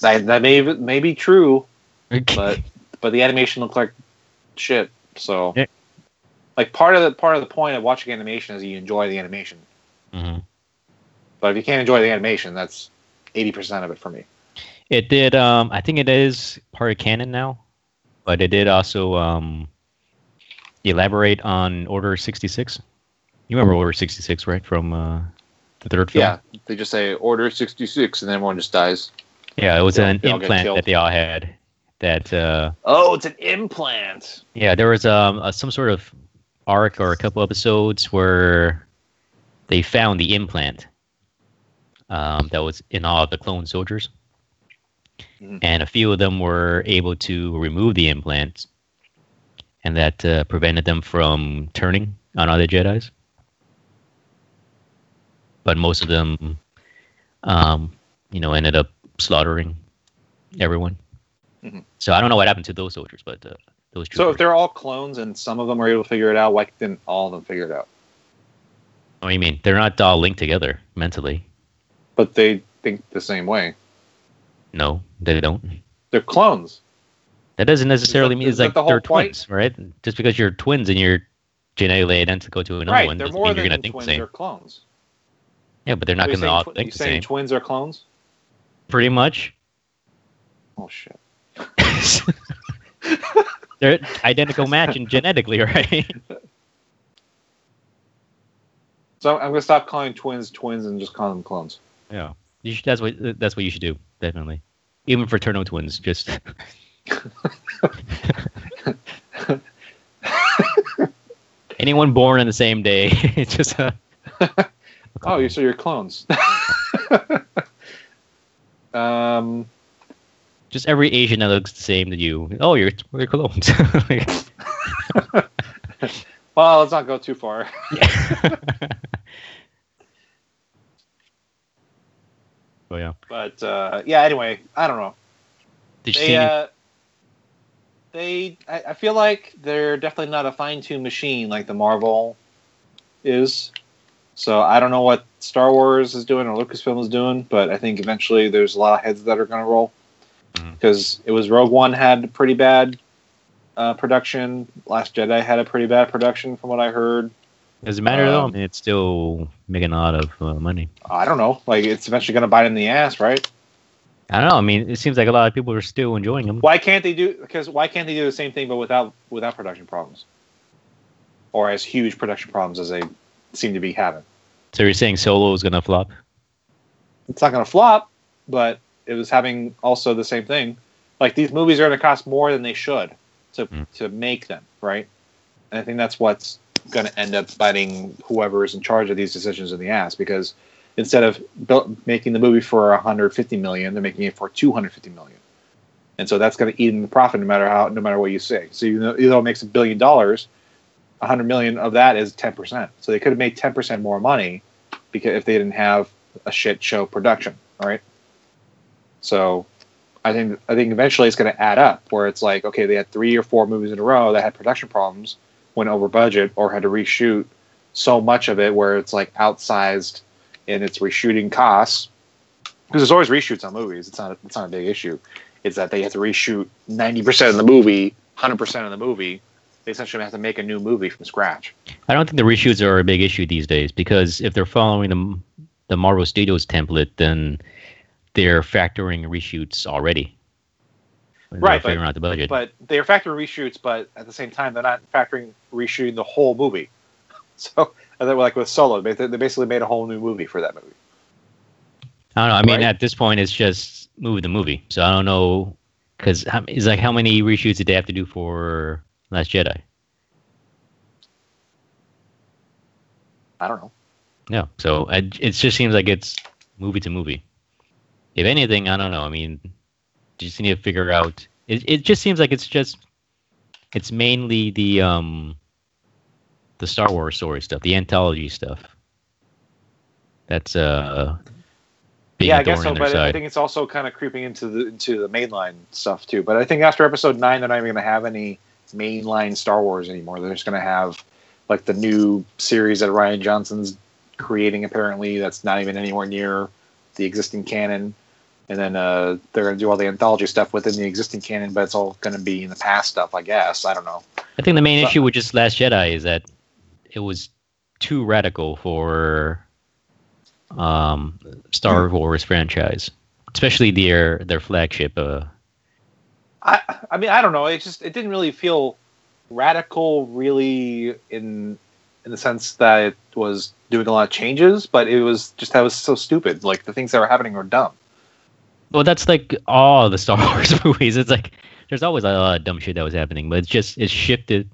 that that may may be true, but but but the animation looked like shit. So Yeah. like part of the part of the point of watching animation is you enjoy the animation. Mhm. But if you can't enjoy the animation, that's eighty percent of it for me. it did. Um, I think it is part of canon now, but it did also um, elaborate on Order sixty six. You remember Order sixty six, right? From uh, the third film. Yeah, they just say Order sixty six, and then everyone just dies. Yeah, it was They an they implant that they all had. That uh, Oh, it's an implant. yeah, there was um a, some sort of arc or a couple episodes where they found the implant um, that was in all of the clone soldiers, Mhm. and a few of them were able to remove the implants, and that uh, prevented them from turning on other Jedi's. But most of them, um, you know, ended up slaughtering everyone. Mhm. So I don't know what happened to those soldiers, but uh, those troopers. So if they're all clones and some of them are able to figure it out, why didn't all of them figure it out? What do you mean? They're not all linked together mentally. But they think the same way. No, they don't. They're clones. That doesn't necessarily mean it's like the they're point? twins, right? Just because you're twins and you're genetically identical to another right, one they're doesn't mean you're than gonna think the twins. same. They're clones. Yeah, but they're not gonna saying all twi- think you're the saying same. twins are clones? Pretty much. Oh shit. they're identical matching genetically, right? So I'm gonna stop calling twins twins and just call them clones. Yeah. You should, that's what that's what you should do, definitely. Even fraternal twins, just anyone born on the same day, it's just uh, Oh, you so you're clones. um, just every Asian that looks the same to you. Oh, you're we're clones. well, let's not go too far. But yeah. But uh, yeah, anyway, I don't know. Did you They, uh, they, I, I feel like they're definitely not a fine-tuned machine like the Marvel is. So I don't know what Star Wars is doing or Lucasfilm is doing, but I think eventually there's a lot of heads that are going to roll because it was Rogue One had pretty bad uh, production. Last Jedi had a pretty bad production, from what I heard. Does it matter though? I um, mean, it's still making a lot of uh, money. I don't know. Like it's eventually going to bite in the ass, right? I don't know. I mean, it seems like a lot of people are still enjoying them. Why can't they do? Because why can't they do the same thing but without without production problems, or as huge production problems as they seem to be having? So you're saying Solo is gonna flop? It's not going to flop, but it was having also the same thing. Like these movies are going to cost more than they should to Mm. to make them, right? And I think that's what's going to end up biting whoever is in charge of these decisions in the ass because instead of built, making the movie for 150 million, they're making it for 250 million. And so that's going to eat in the profit no matter how, no matter what you say. So even though, even though it makes a billion dollars, 100 million of that is 10%. So they could have made 10% more money because if they didn't have a shit show production, right? So I think I think eventually it's going to add up where it's like okay, they had three or four movies in a row that had production problems, went over budget, or had to reshoot so much of it where it's like outsized in its reshooting costs. Because there's always reshoots on movies. It's not a, it's not a big issue. It's that they have to reshoot ninety percent of the movie, hundred percent of the movie. They essentially have to make a new movie from scratch. I don't think the reshoots are a big issue these days because if they're following the the Marvel Studios template, then they're factoring reshoots already. Right, but- out the budget. But they are factoring reshoots, but at the same time, they're not factoring reshooting the whole movie. So, and then, like with Solo, they, they basically made a whole new movie for that movie. I don't know. I mean, right? at this point, it's just movie the movie. So I don't know because it's like how many reshoots did they have to do for Last Jedi? I don't know. No. So I, it just seems like it's movie to movie. If anything, I don't know. I mean, you just need to figure out. It it just seems like it's just it's mainly the um the Star Wars story stuff, the anthology stuff. That's uh being yeah, I guess so. But I think it's also kind of creeping into the into the mainline stuff too. But I think after Episode Nine, they're not even going to have any mainline Star Wars anymore. They're just going to have like the new series that Rian Johnson's creating. Apparently, that's not even anywhere near the existing canon. And then uh, they're going to do all the anthology stuff within the existing canon, but it's all going to be in the past stuff, I guess. I don't know. I think the main So- issue with just Last Jedi is that it was too radical for um, Star Wars franchise, especially their their flagship. Uh, I I mean I don't know. It just it didn't really feel radical, really in in the sense that it was doing a lot of changes, but it was just that was so stupid. Like the things that were happening were dumb. Well, that's like all the Star Wars movies. It's like there's always a lot of dumb shit that was happening, but it's just it shifted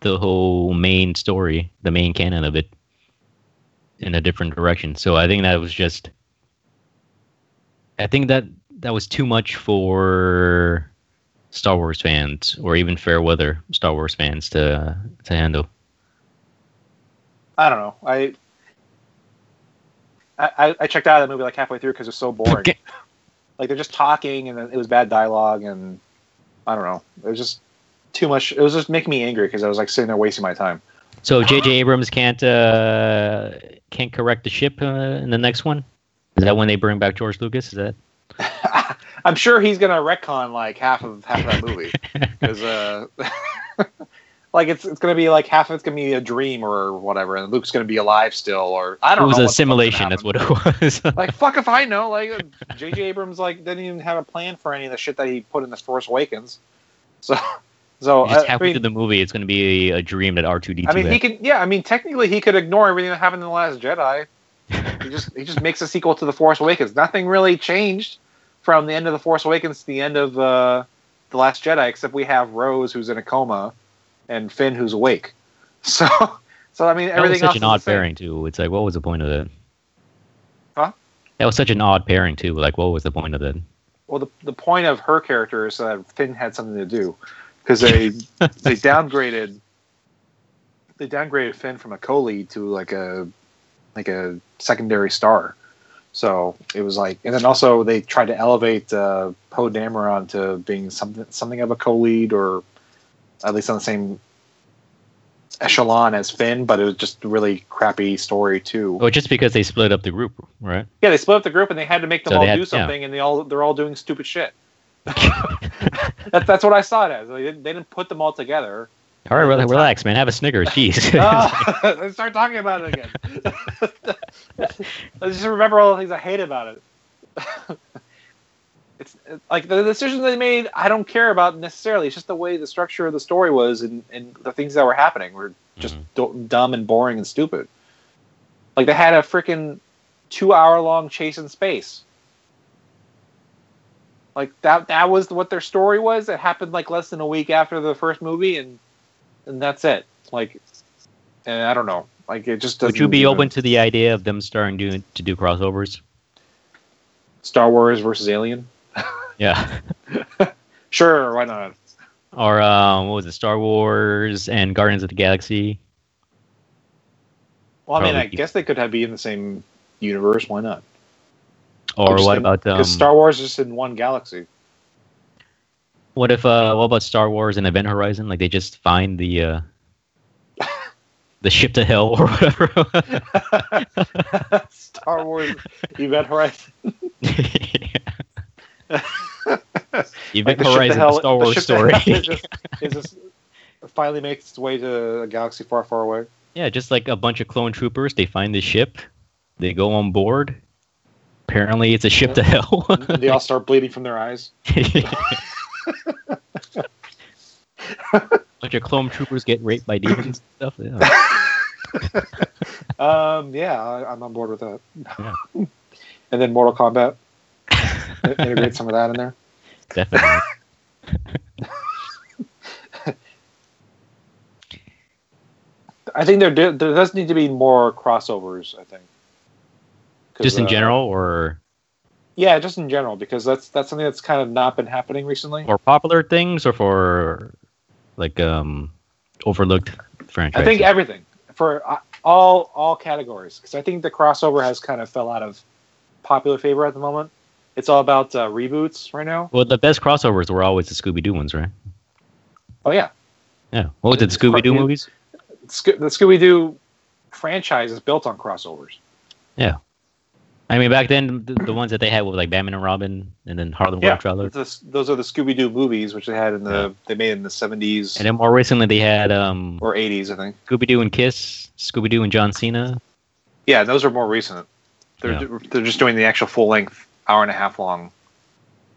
the whole main story, the main canon of it, in a different direction. So I think that was just. I think that that was too much for Star Wars fans, or even fair weather Star Wars fans to to handle. I don't know. I I, I- checked out of the movie like halfway through because it was so boring. Like they're just talking and it was bad dialogue and I don't know. It was just too much. It was just making me angry because I was like sitting there wasting my time. So J.J. Abrams can't uh, can't correct the ship uh, in the next one. Is that when they bring back George Lucas? Is that? I'm sure he's gonna retcon like half of half of that movie because uh, like it's it's gonna be like half of it's gonna be a dream or whatever, and Luke's gonna be alive still, or I don't was know. a simulation. That's what it was. Like fuck if I know. Like J.J. Abrams like didn't even have a plan for any of the shit that he put in the Force Awakens. So so just I, I halfway mean, through the movie, it's going to be a, dream that R two D two. I mean he can yeah I mean technically he could ignore everything that happened in the Last Jedi. He just he just makes a sequel to the Force Awakens. Nothing really changed from the end of the Force Awakens to the end of uh, the Last Jedi, except we have Rose who's in a coma and Finn who's awake. So so I mean everything. That was such an odd pairing too. It's like, what was the point of that? Huh? That was such an odd pairing too. Like, what was the point of that? Well, the the point of her character is that Finn had something to do because they they downgraded they downgraded Finn from a co-lead to like a like a secondary star. So it was like, and then also they tried to elevate uh, Poe Dameron to being something something of a co-lead or at least on the same echelon as Finn, but it was just a really crappy story too. Well, just because they split up the group, right? Yeah, they split up the group and they had to make them So all had- do yeah. something, and they all they're all doing stupid shit. That's that's what I saw it as. They didn't, they didn't put them all together. All right, rela- relax, man. Have a Snickers. Jeez. Ah, let's start talking about it again. I just remember all the things I hate about it. It's like the decisions they made. I don't care about necessarily. It's just the way the structure of the story was, and, and the things that were happening were just Mhm. d- dumb and boring and stupid. Like they had a freaking two hour long chase in space. Like that that was what their story was. It happened like less than a week after the first movie and and that's it. Like and I don't know. Like it just Would you be open to the idea of them starting do, to do crossovers? Star Wars versus Alien? Yeah. Sure, why not? Or um, what was it? Star Wars and Guardians of the Galaxy. Well, I mean, I guess they could have be in the same universe. Why not? Or what in- about um, Because Star Wars is just in one galaxy. what if uh, what about Star Wars and Event Horizon? Like they just find the uh, the ship to hell or whatever. Star Wars Event Horizon. Event Like the Horizon, hell- the Star Wars ship story. is just- is just finally makes its way to a galaxy far, far away. yeah, just like a bunch of clone troopers. They find the ship. They go on board. Apparently, it's a ship to hell. They all start bleeding from their eyes. bunch of clone troopers get raped by demons and stuff. Yeah. Um, yeah, I, I'm on board with that. Yeah. and then Mortal Kombat. Integrate some of that in there. Definitely. I think there do, there does need to be more crossovers. I think. Just in uh, general, or Yeah, just in general, because that's that's something that's kind of not been happening recently. for popular things, or for like um overlooked franchises. I think everything for uh, all all categories, because I think the crossover has kind of fell out of popular favor at the moment. It's all about uh, reboots right now. well, the best crossovers were always the Scooby Doo ones, right? Oh yeah, Yeah. What was it? Scooby Doo movies? Sco- the Scooby Doo franchise is built on crossovers. Yeah. I mean, back then the, the ones that they had were like Batman and Robin, and then Harlem Yeah, World Traveler. It's the- those are the Scooby Doo movies, which they had in the Yeah. they made in the seventies And then more recently they had um or eighties, I think. Scooby Doo and Kiss, Scooby Doo and John Cena. Yeah, those are more recent. They're Yeah. they're just doing the actual full length hour and a half long.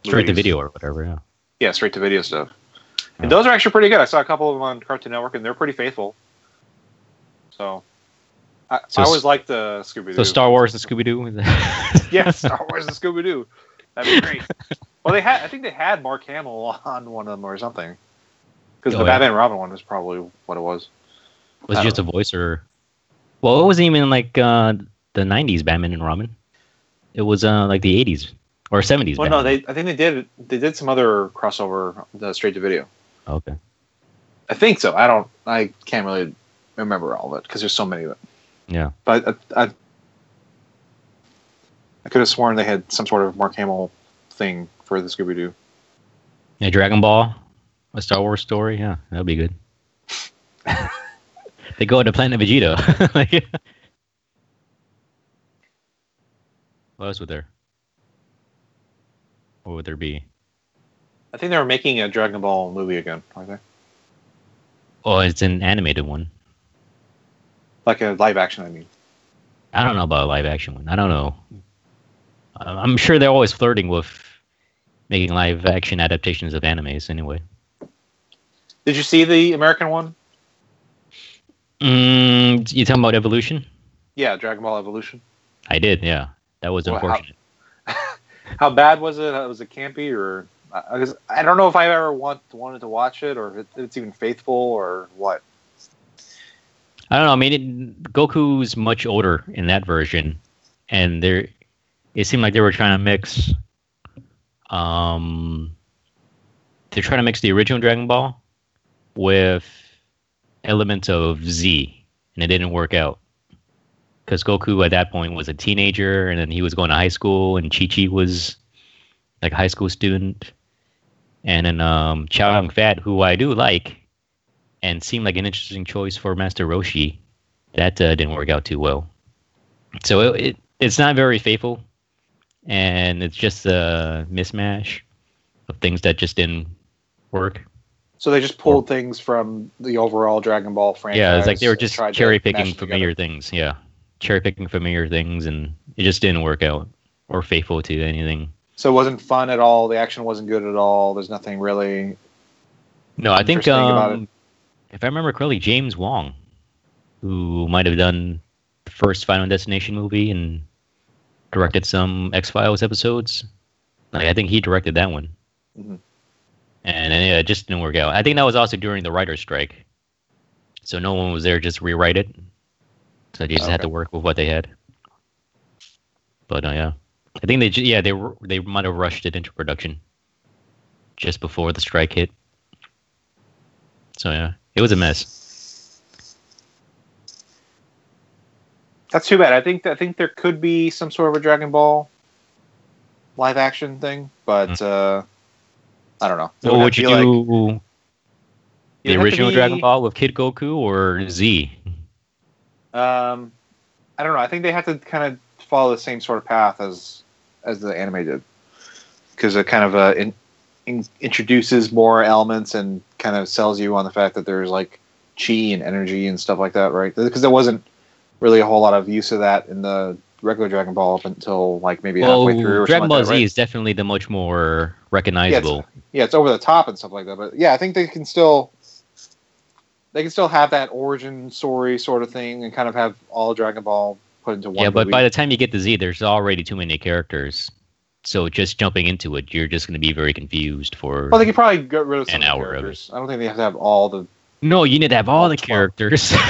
Straight to video or whatever. Yeah. Yeah, straight to video stuff. Yeah. And those are actually pretty good. I saw a couple of them on Cartoon Network, and they're pretty faithful. So, I, So I always like the Scooby Doo. So Star Wars and Scooby Doo. yeah, Star Wars and Scooby Doo. That'd be great. well, they had. I think they had Mark Hamill on one of them or something. Because Oh, the yeah. Batman and Robin one was probably what it was. was it just a voice or? Well, it wasn't even like uh, the '90s Batman and Robin. It was uh, like the '80s or '70s. Well, no, they. I think they did. They did some other crossover, the straight to video. Okay. I think so. I don't. I can't really remember all of it because there's so many of it. Yeah. But I, I, I could have sworn they had some sort of Mark Hamill thing for the Scooby Doo. Yeah, Dragon Ball, a Star Wars story. Yeah, that'd be good. they go to Planet Vegeta. Like- what else would there? What would there be? I think they were making a Dragon Ball movie again, aren't they? Oh, it's an animated one. Like a live action. I mean, I don't know about a live action one. I don't know. I'm sure they're always flirting with making live action adaptations of animes. Anyway, did you see the American one? mm, you talking about Evolution? Yeah, Dragon Ball Evolution. I did. Yeah, that was Well, how- unfortunate. How bad was it? Was it campy or? I, I don't know if I ever want wanted to watch it or if it's even faithful or what. I don't know. I mean, it, Goku's much older in that version, and there, it seemed like they were trying to mix. Um, they're trying to mix the original Dragon Ball with elements of Z, and it didn't work out because Goku at that point was a teenager, and then he was going to high school, and Chi Chi was like a high school student, and then um, Chow Yun Fat, who I do like, and seemed like an interesting choice for Master Roshi, that uh, didn't work out too well. So it, it it's not very faithful, and it's just a mismatch of things that just didn't work. So they just pulled things from the overall Dragon Ball franchise. Yeah, it's like they were just cherry picking it together. familiar things. Yeah, cherry picking familiar things, and it just didn't work out or faithful to anything. So it wasn't fun at all. The action wasn't good at all. There's nothing really. No, I think um, if I remember correctly, James Wong, who might have done the first Final Destination movie and directed some X Files episodes, like I think he directed that one, Mhm. and, and yeah, it just didn't work out. I think that was also during the writer's strike, so no one was there to just rewrite it. So they just had to work with what they had. But uh, yeah, I think they yeah they were- they might have rushed it into production just before the strike hit. So yeah, it was a mess. That's too bad. I think I think there could be some sort of a Dragon Ball live action thing, but uh, I don't know. What would you be like- the original be- Dragon Ball with Kid Goku or Z? Um, I don't know. I think they have to kind of follow the same sort of path as as the anime did, because it kind of uh, in, in, introduces more elements and kind of sells you on the fact that there's like chi and energy and stuff like that, right? Because there wasn't really a whole lot of use of that in the regular Dragon Ball up until like maybe Well, halfway through. Or Dragon Ball like Z right? is definitely the much more recognizable. yeah, it's over the top and stuff like that. But yeah, I think they can still they can still have that origin story sort of thing and kind of have all Dragon Ball put into one. yeah, but movie. by the time you get to Z, there's already too many characters. So just jumping into it, you're just going to be very confused for. well, they could probably get rid of some An of hour of characters. I don't think they have to have all the. no, you need to have all the characters.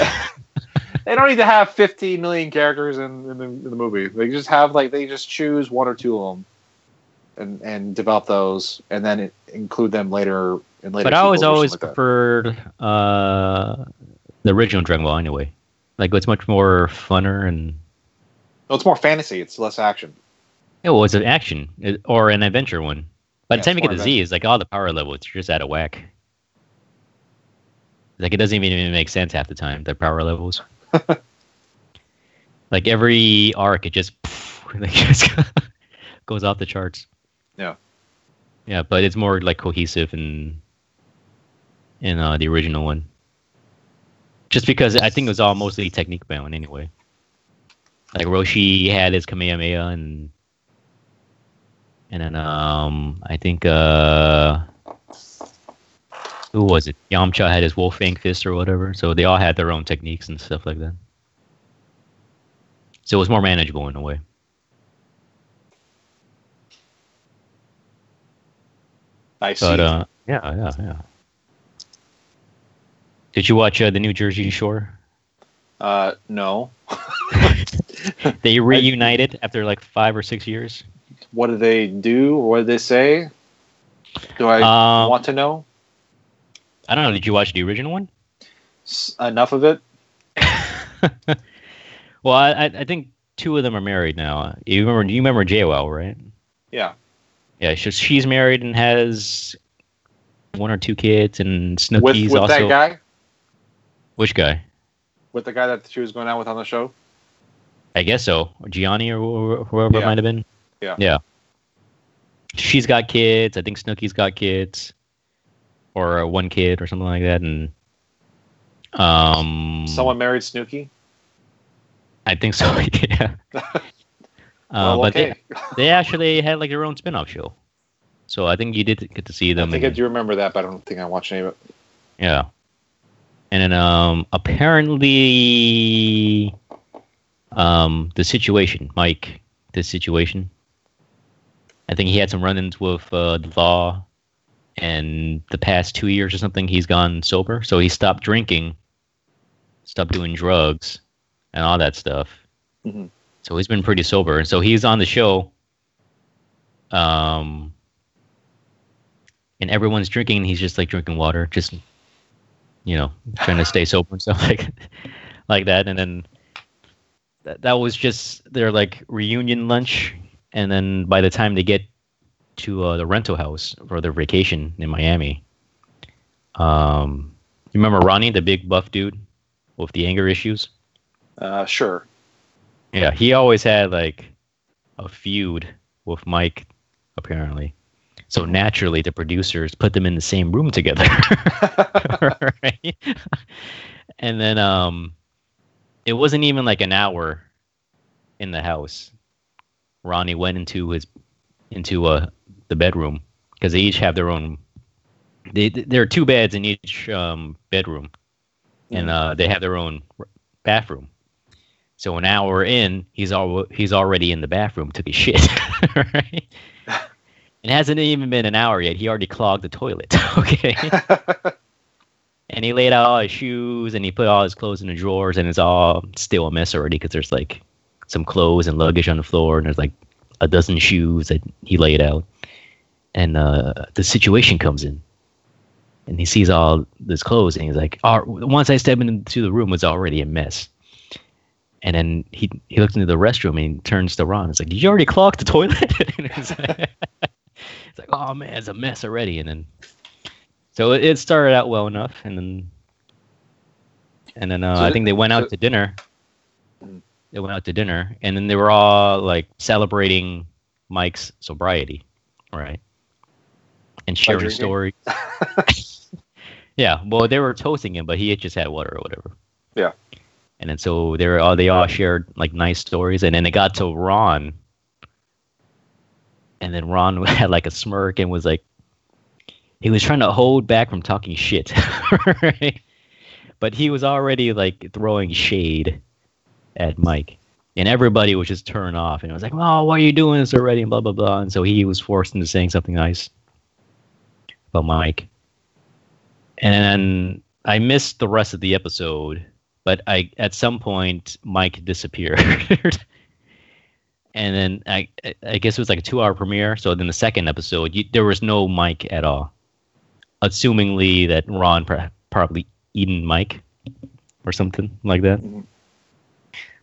They don't need to have 15 million characters in, in, the, in the movie. They just have like they just choose one or two of them, and and develop those, and then it, include them later. But I always always like preferred uh, the original Dragon Ball anyway. Like it's much more funner and No, it's more fantasy. It's less action. it was an action it- or an adventure one. By the Yeah, time you get to Z, it's like all the power levels are just out of whack. Like it doesn't even make sense half the time. The power levels. like every arc, it just like just goes off the charts. Yeah. Yeah, but it's more like cohesive and in uh, the original one. Just because I think it was all mostly technique bound anyway. Like Roshi had his Kamehameha and and then um I think uh who was it? Yamcha had his Wolf Fang Fist or whatever. So they all had their own techniques and stuff like that. So it was more manageable in a way. I see. But uh yeah, yeah, yeah. Did you watch uh, the New Jersey Shore? uh, no. They reunited after like five or six years. What did they do? What did they say? Do I Um, want to know I don't know. Did you watch the original one? S- enough of it? Well, I, I I think two of them are married now. You remember? You remember JWoww, right? Yeah. Yeah, she, she's married and has one or two kids, and With Snooki's with also. that guy, Which guy? with the guy that she was going out with on the show. I guess so. Jionni or wh- whoever it might have been. Yeah. Yeah. She's got kids. I think Snooki's got kids, or uh, one kid or something like that, and um, Someone married Snooki. I think so. yeah. Uh, well, but okay. they, they actually had like their own spin-off show, so I think you did get to see them. I think I do remember that, but I don't think I watched any of it. Yeah. And then um apparently um the situation, Mike, the situation. I think he had some run-ins with uh, the law and the past 2 years or something he's gone sober. So he stopped drinking, stopped doing drugs and all that stuff. Mhm. So he's been pretty sober. And so he's on the show um and everyone's drinking and he's just like drinking water just you know trying to stay sober and stuff like like that and then that, that was just their like reunion lunch, and then by the time they get to uh, the rental house for their vacation in Miami, um, you remember Ronnie, the big buff dude with the anger issues? Uh, sure. Yeah, he always had like a feud with Mike, apparently. So naturally, the producers put them in the same room together, right? And then um, it wasn't even like an hour in the house. Ronnie went into his into uh, the bedroom because they each have their own. They, there are two beds in each um, bedroom, and uh, they have their own bathroom. So an hour in, he's al- he's already in the bathroom, took his shit. right? It hasn't even been an hour yet. He already clogged the toilet. okay. and he laid out all his shoes and he put all his clothes in the drawers and it's all still a mess already because there's like some clothes and luggage on the floor and there's like a dozen shoes that he laid out. And uh, the situation comes in. And he sees all this clothes and he's like, oh, once I step into the room, it's already a mess. And then he he looks into the restroom and he turns to Ron. It's like, did you already clog the toilet? like, like, oh man, it's a mess already. And then, so it, it started out well enough, and then, and then uh, So I think they went out so- to dinner. Mm. They went out to dinner, and then they were all like celebrating Mike's sobriety, right? And sharing stories. yeah, well, they were toasting him, but he had just had water or whatever. Yeah. And then so they were all they all shared like nice stories, and then it got to Ron, and then Ron had like a smirk and was like, he was trying to hold back from talking shit, right? But he was already like throwing shade at Mike, and everybody was just turned off, and it was like, oh, why are you doing this already, and blah blah blah, and so he was forced into saying something nice about Mike, and I missed the rest of the episode but I at some point Mike disappeared. and then I I guess it was like a two hour premiere. So then the second episode, you, there was no Mike at all. Assumingly that Ron pro- probably eaten Mike or something like that. Mhm.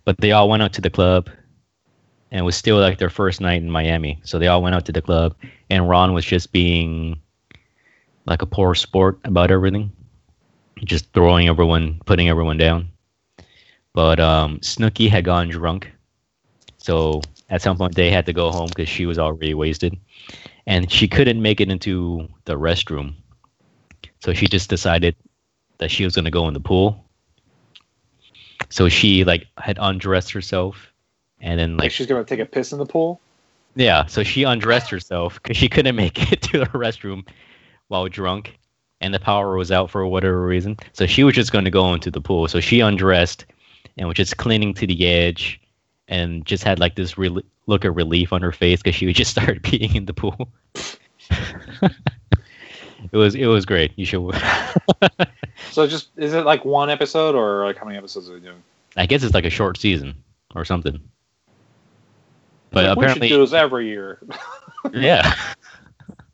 But they all went out to the club, and it was still like their first night in Miami. So they all went out to the club, and Ron was just being like a poor sport about everything just throwing everyone, putting everyone down. But um, Snooki had gone drunk, so at some point they had to go home because she was already wasted, and she couldn't make it into the restroom. So she just decided that she was going to go in the pool. So she like had undressed herself, and then Like like she's gonna take a piss in the pool. yeah, so she undressed herself because she couldn't make it to the restroom while drunk, and the power was out for whatever reason. So she was just going to go into the pool. So she undressed and was just clinging to the edge, and just had like this rel look of relief on her face because she would just start peeing in the pool. it was it was great. You should. So just is it like one episode or like how many episodes are they doing? I guess it's like a short season or something. But Like, apparently, we should do this every year. yeah.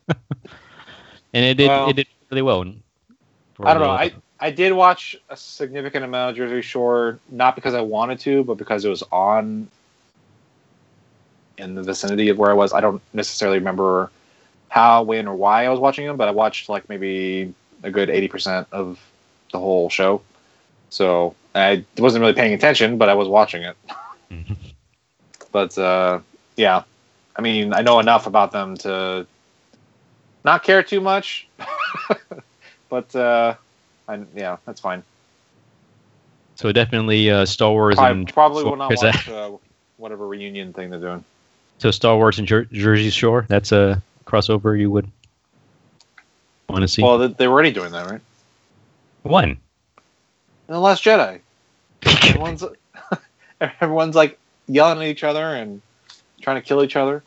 and it did Well, it did really well. I don't know. I I did watch a significant amount of Jersey Shore, not because I wanted to, but because it was on in the vicinity of where I was. I don't necessarily remember how, when, or why I was watching them, but I watched like maybe a good eighty percent of the whole show. So I wasn't really paying attention, but I was watching it. Mhm. but uh, yeah, I mean, I know enough about them to not care too much, but uh, I, yeah, that's fine. So definitely uh, Star Wars I and probably will not watch uh, whatever reunion thing they're doing. So Star Wars and Jer- Jersey Shore. That's a crossover you would want to see. Well, they, were already doing that, right? One. In the Last Jedi, everyone's everyone's like yelling at each other and trying to kill each other.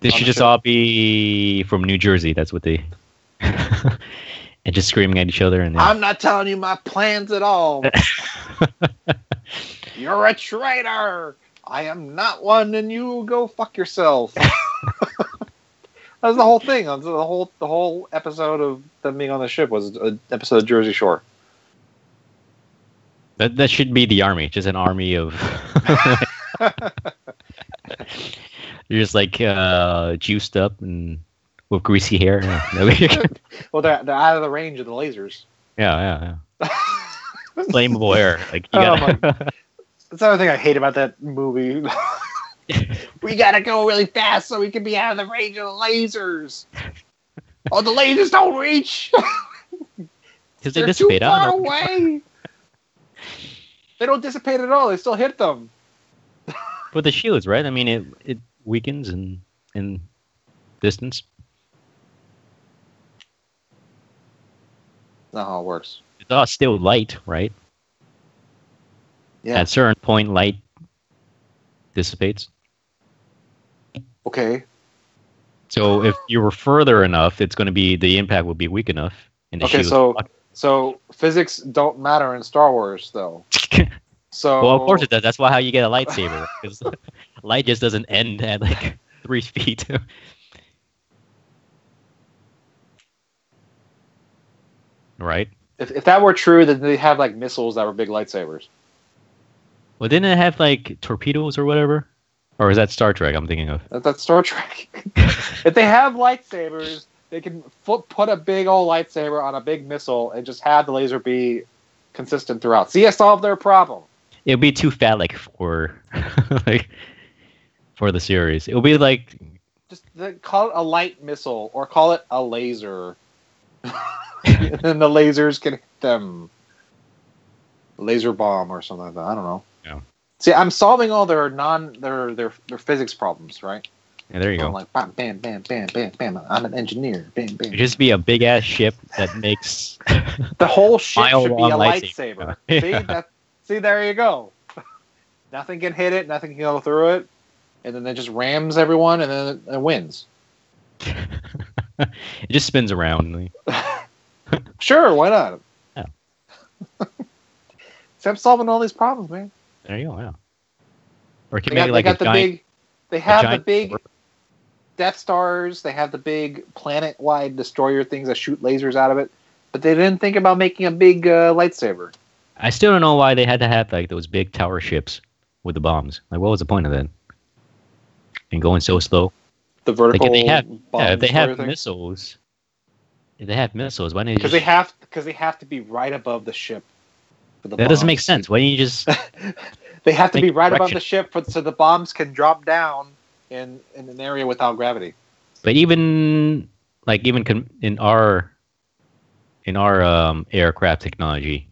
They should just show. all be from New Jersey. That's what they. and just screaming at each other and. I'm not telling you my plans at all. You're a traitor. I am not one, and you go fuck yourself. that was the whole thing. The whole the whole episode of them being on the ship was an episode of Jersey Shore. That that should be the army, just an army of. You're just like uh, juiced up and with greasy hair. Yeah, well, they're, they're out of the range of the lasers. yeah. yeah. Yeah. Flammable air. Like you Oh gotta. That's the other thing I hate about that movie. we gotta go really fast so we can be out of the range of the lasers. Oh, the lasers don't reach. Because they They're too dissipate. I far away. they don't dissipate at all. They still hit them. With the shields, right? I mean, it it weakens in in distance. Not how it works. It's all still light, right? Yeah. At a certain point, light dissipates. Okay. So if you were further enough, it's going to be the impact will be weak enough. And Okay, so so physics don't matter in Star Wars, though. So well, of course it does. That's why how you get a lightsaber because light just doesn't end at like three feet. Right. If, if that were true, then they have like missiles that were big lightsabers. Well, didn't it have like torpedoes or whatever? Or is that Star Trek? I'm thinking of. That, that's Star Trek. if they have lightsabers, they can fu- put a big old lightsaber on a big missile and just have the laser be consistent throughout. See, I solved their problem. It'd be too phallic for like for the series. It'll be like Just call it a light missile or call it a laser. and then the lasers can hit them. Laser bomb or something like that. I don't know. Yeah. See, I'm solving all their non their their their physics problems, right? yeah, there you I'm go. like bam, bam, bam, bam, bam, bam. I'm an engineer. Bam, bam. It'd just be a big ass ship that makes The whole ship should be a lightsaber. lightsaber. See that? See, there you go. nothing can hit it. Nothing can go through it, and then it just rams everyone, and then it, it wins. it just spins around. Sure, why not? Yeah. I'm solving all these problems, man. There you go. Yeah. Or it They can got, make they like got a the giant, big. They have the big. Death Stars. They have the big planet-wide destroyer things that shoot lasers out of it. But they didn't think about making a big uh, lightsaber. I still don't know why they had to have like those big tower ships with the bombs. Like, what was the point of that? And going so slow. The vertical. they have- bomb yeah, if they have thing. missiles, if they have missiles, why don't you because just? they have because they have to be right above the ship. For the that doesn't make sense. Why don't you just? They have to be right above the ship for, so the bombs can drop down in in an area without gravity. But even like even con- in our in our um, aircraft technology,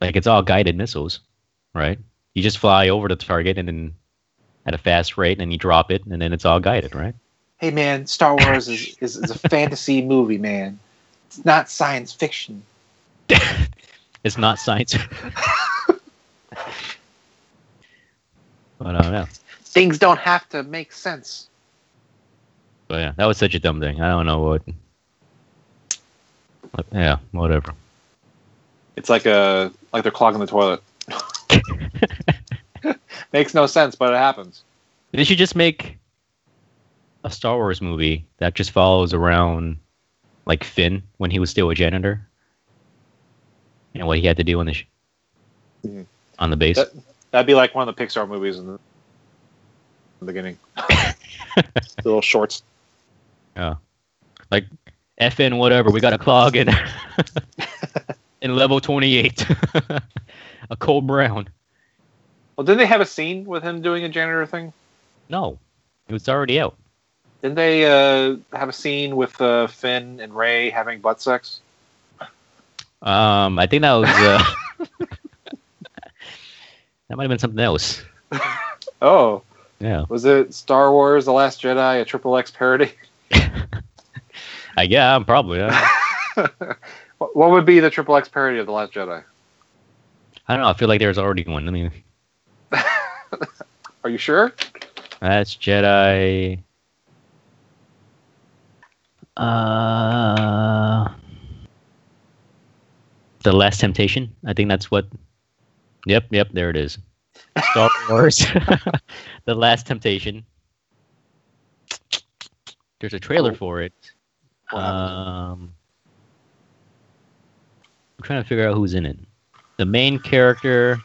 like it's all guided missiles, right? You just fly over the target and then at a fast rate, and then you drop it, and then it's all guided, right? Hey man, Star Wars is, is, is a fantasy movie, man. It's not science fiction. It's not science. but I don't know. Things don't have to make sense. But yeah, that was such a dumb thing. I don't know what. what- yeah, whatever. It's like a like they're clogging the toilet. Makes no sense, but it happens. They should just make a Star Wars movie that just follows around like Finn when he was still a janitor and what he had to do on the sh- Mhm. on the base. That- That'd be like one of the Pixar movies in the, in the beginning. little shorts. Yeah, like FN whatever, we got a clog in in level 28. a cold brown. Well, didn't they have a scene with him doing a janitor thing? No. It was already out. Didn't they uh, have a scene with uh, Finn and Rey having butt sex? Um I think that was uh, that might have been something else. Oh, Yeah. was it Star Wars: The Last Jedi, a triple X parody? I yeah, probably. Yeah. What what would be the triple X parody of The Last Jedi? I don't know. I feel like there's already one. I mean, Are you sure? that's Jedi. Uh, the Last Temptation. I think that's what. Yep, yep. There it is. Star Wars. the Last Temptation. There's a trailer Oh. for it. What happened? Um, I'm trying to figure out who's in it. The main character,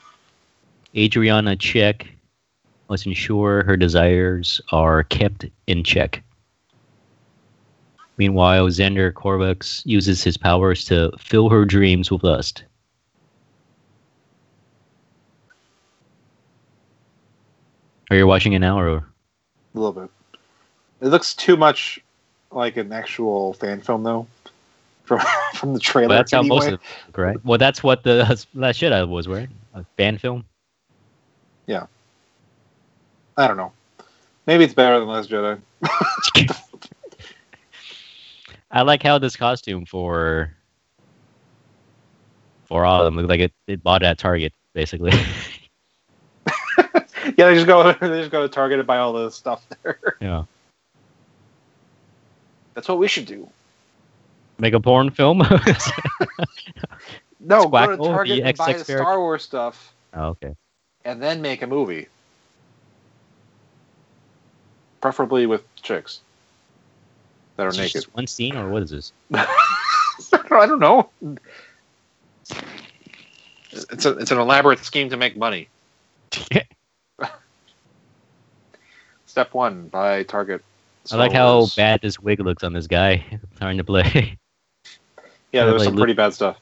Adriana Chechik, must ensure her desires are kept in check. Meanwhile, Xander Corvus uses his powers to fill her dreams with lust. Are you watching it now, or A little bit. It looks too much like an actual fan film, though, from from the trailer. well, that's how most of it, right? Well, that's what the last shit I was, right? A fan film. I don't know. Maybe it's better than Last Jedi. I like how this costume for for all of them look like it, it bought at Target, basically. yeah, they just go. They just go to Target and buy all the stuff there. yeah. That's what we should do. Make a porn film. No, go to Target and buy the. Star Wars stuff, oh, okay. And then make a movie. Preferably with chicks that are Is naked. just one scene, or what is this? I don't know. It's a, it's an elaborate scheme to make money. Step one: buy Target. I Star like how bad this wig looks on this guy trying to play. Yeah, how there was some pretty bad stuff.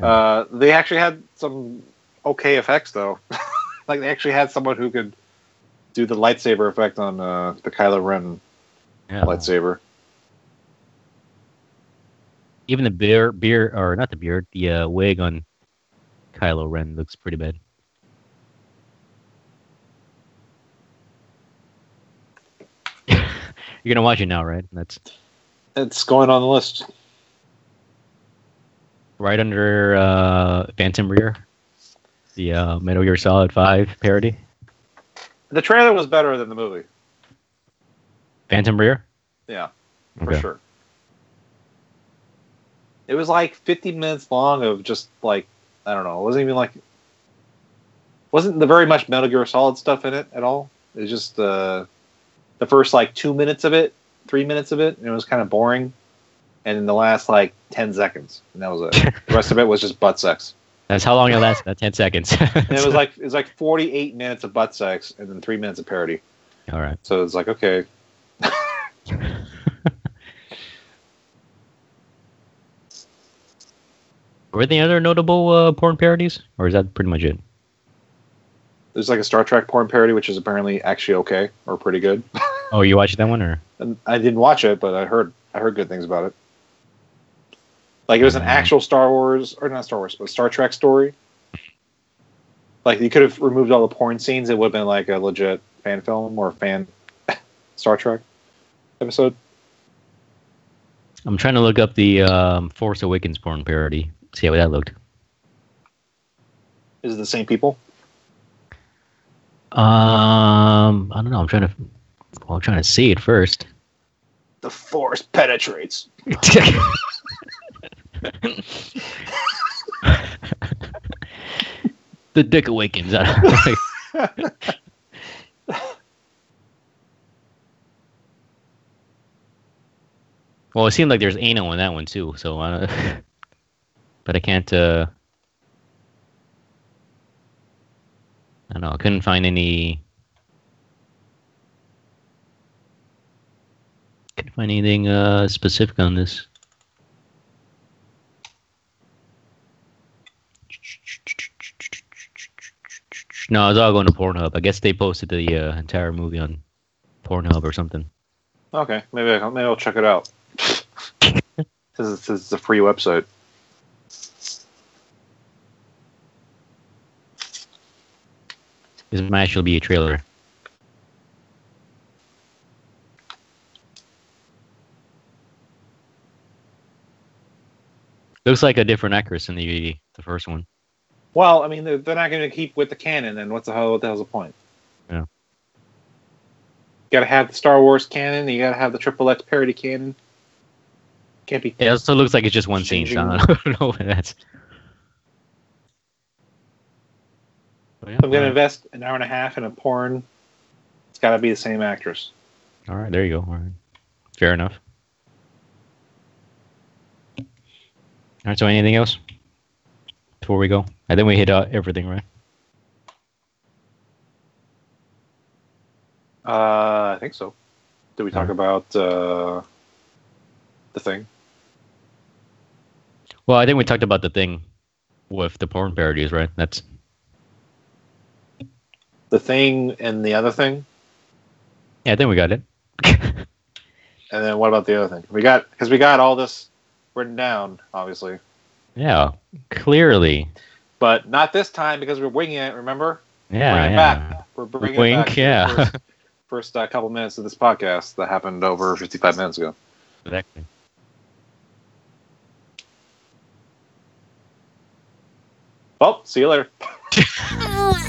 Uh, they actually had some okay effects though. Like they actually had someone who could do the lightsaber effect on uh, the Kylo Ren yeah. lightsaber. Even the beard, beard, or not the beard, the uh, wig on Kylo Ren looks pretty bad. You're gonna watch it now, right? That's It's going on the list. right under uh, Phantom Rear, the uh, Metal Gear Solid Five parody. The trailer was better than the movie. Phantom Rear. Yeah, for Okay. sure. It was like 50 minutes long of just like I don't know. It wasn't even like wasn't the very much Metal Gear Solid stuff in it at all. It was just uh, the first like two minutes of it, three minutes of it, and it was kind of boring. And in the last like 10 seconds, and that was it. the rest of it was just butt sex. That's how long it lasted. Ten seconds. And it was like it was like 48 minutes of butt sex, and then three minutes of parody. all right. So it's like okay, Were there any other notable uh, porn parodies, or is that pretty much it? there's like a Star Trek porn parody, which is apparently actually okay or pretty good. Oh, you watched that one, or and I didn't watch it, but I heard I heard good things about it. Like it was an Mhm. actual Star Wars or not Star Wars, but Star Trek story. Like you could have removed all the porn scenes; it would have been like a legit fan film or fan Star Trek episode. I'm trying to look up the um, Force Awakens porn parody. See how that looked. Is it the same people? Um, I don't know. I'm trying to. Well, I'm trying to see it first. The Force penetrates. the Dick Awakens. well, it seemed like there's anal in that one too. So, uh, but I can't. Uh, I don't know. I couldn't find any. Couldn't find anything uh, specific on this. No, it's all going to Pornhub. I guess they posted the uh, entire movie on Pornhub or something. Okay, maybe I'll, maybe I'll check it out. this, is, this is a free website. This might actually be a trailer. Looks like a different actress in the the first one. Well, I mean, they're, they're not going to keep with the canon, then what's the hell? What the hell's the point? Yeah. You got to have the Star Wars canon. You got to have the Triple X parody canon. Can't be. It also looks like it's just one scene. So I don't know- I what that's. But I'm going to invest an hour and a half in a porn. It's got to be the same actress. All right, there you go. All right, fair enough. All right, so anything else? Before we go? I think we hit uh, everything, right? Uh, I think so. Did we talk Yeah. about uh, the thing? Well, I think we talked about the thing with the porn parodies, right? That's The thing and the other thing, yeah. I think we got it. and then what about the other thing? We got because we got all this written down, obviously, yeah, clearly. but not this time because we're winging it. Remember? Yeah, bringing it yeah. back. We're bringing Wink, it back. to the yeah. First, first uh, couple minutes of this podcast that happened over 55 minutes ago. Exactly. Well, see you later.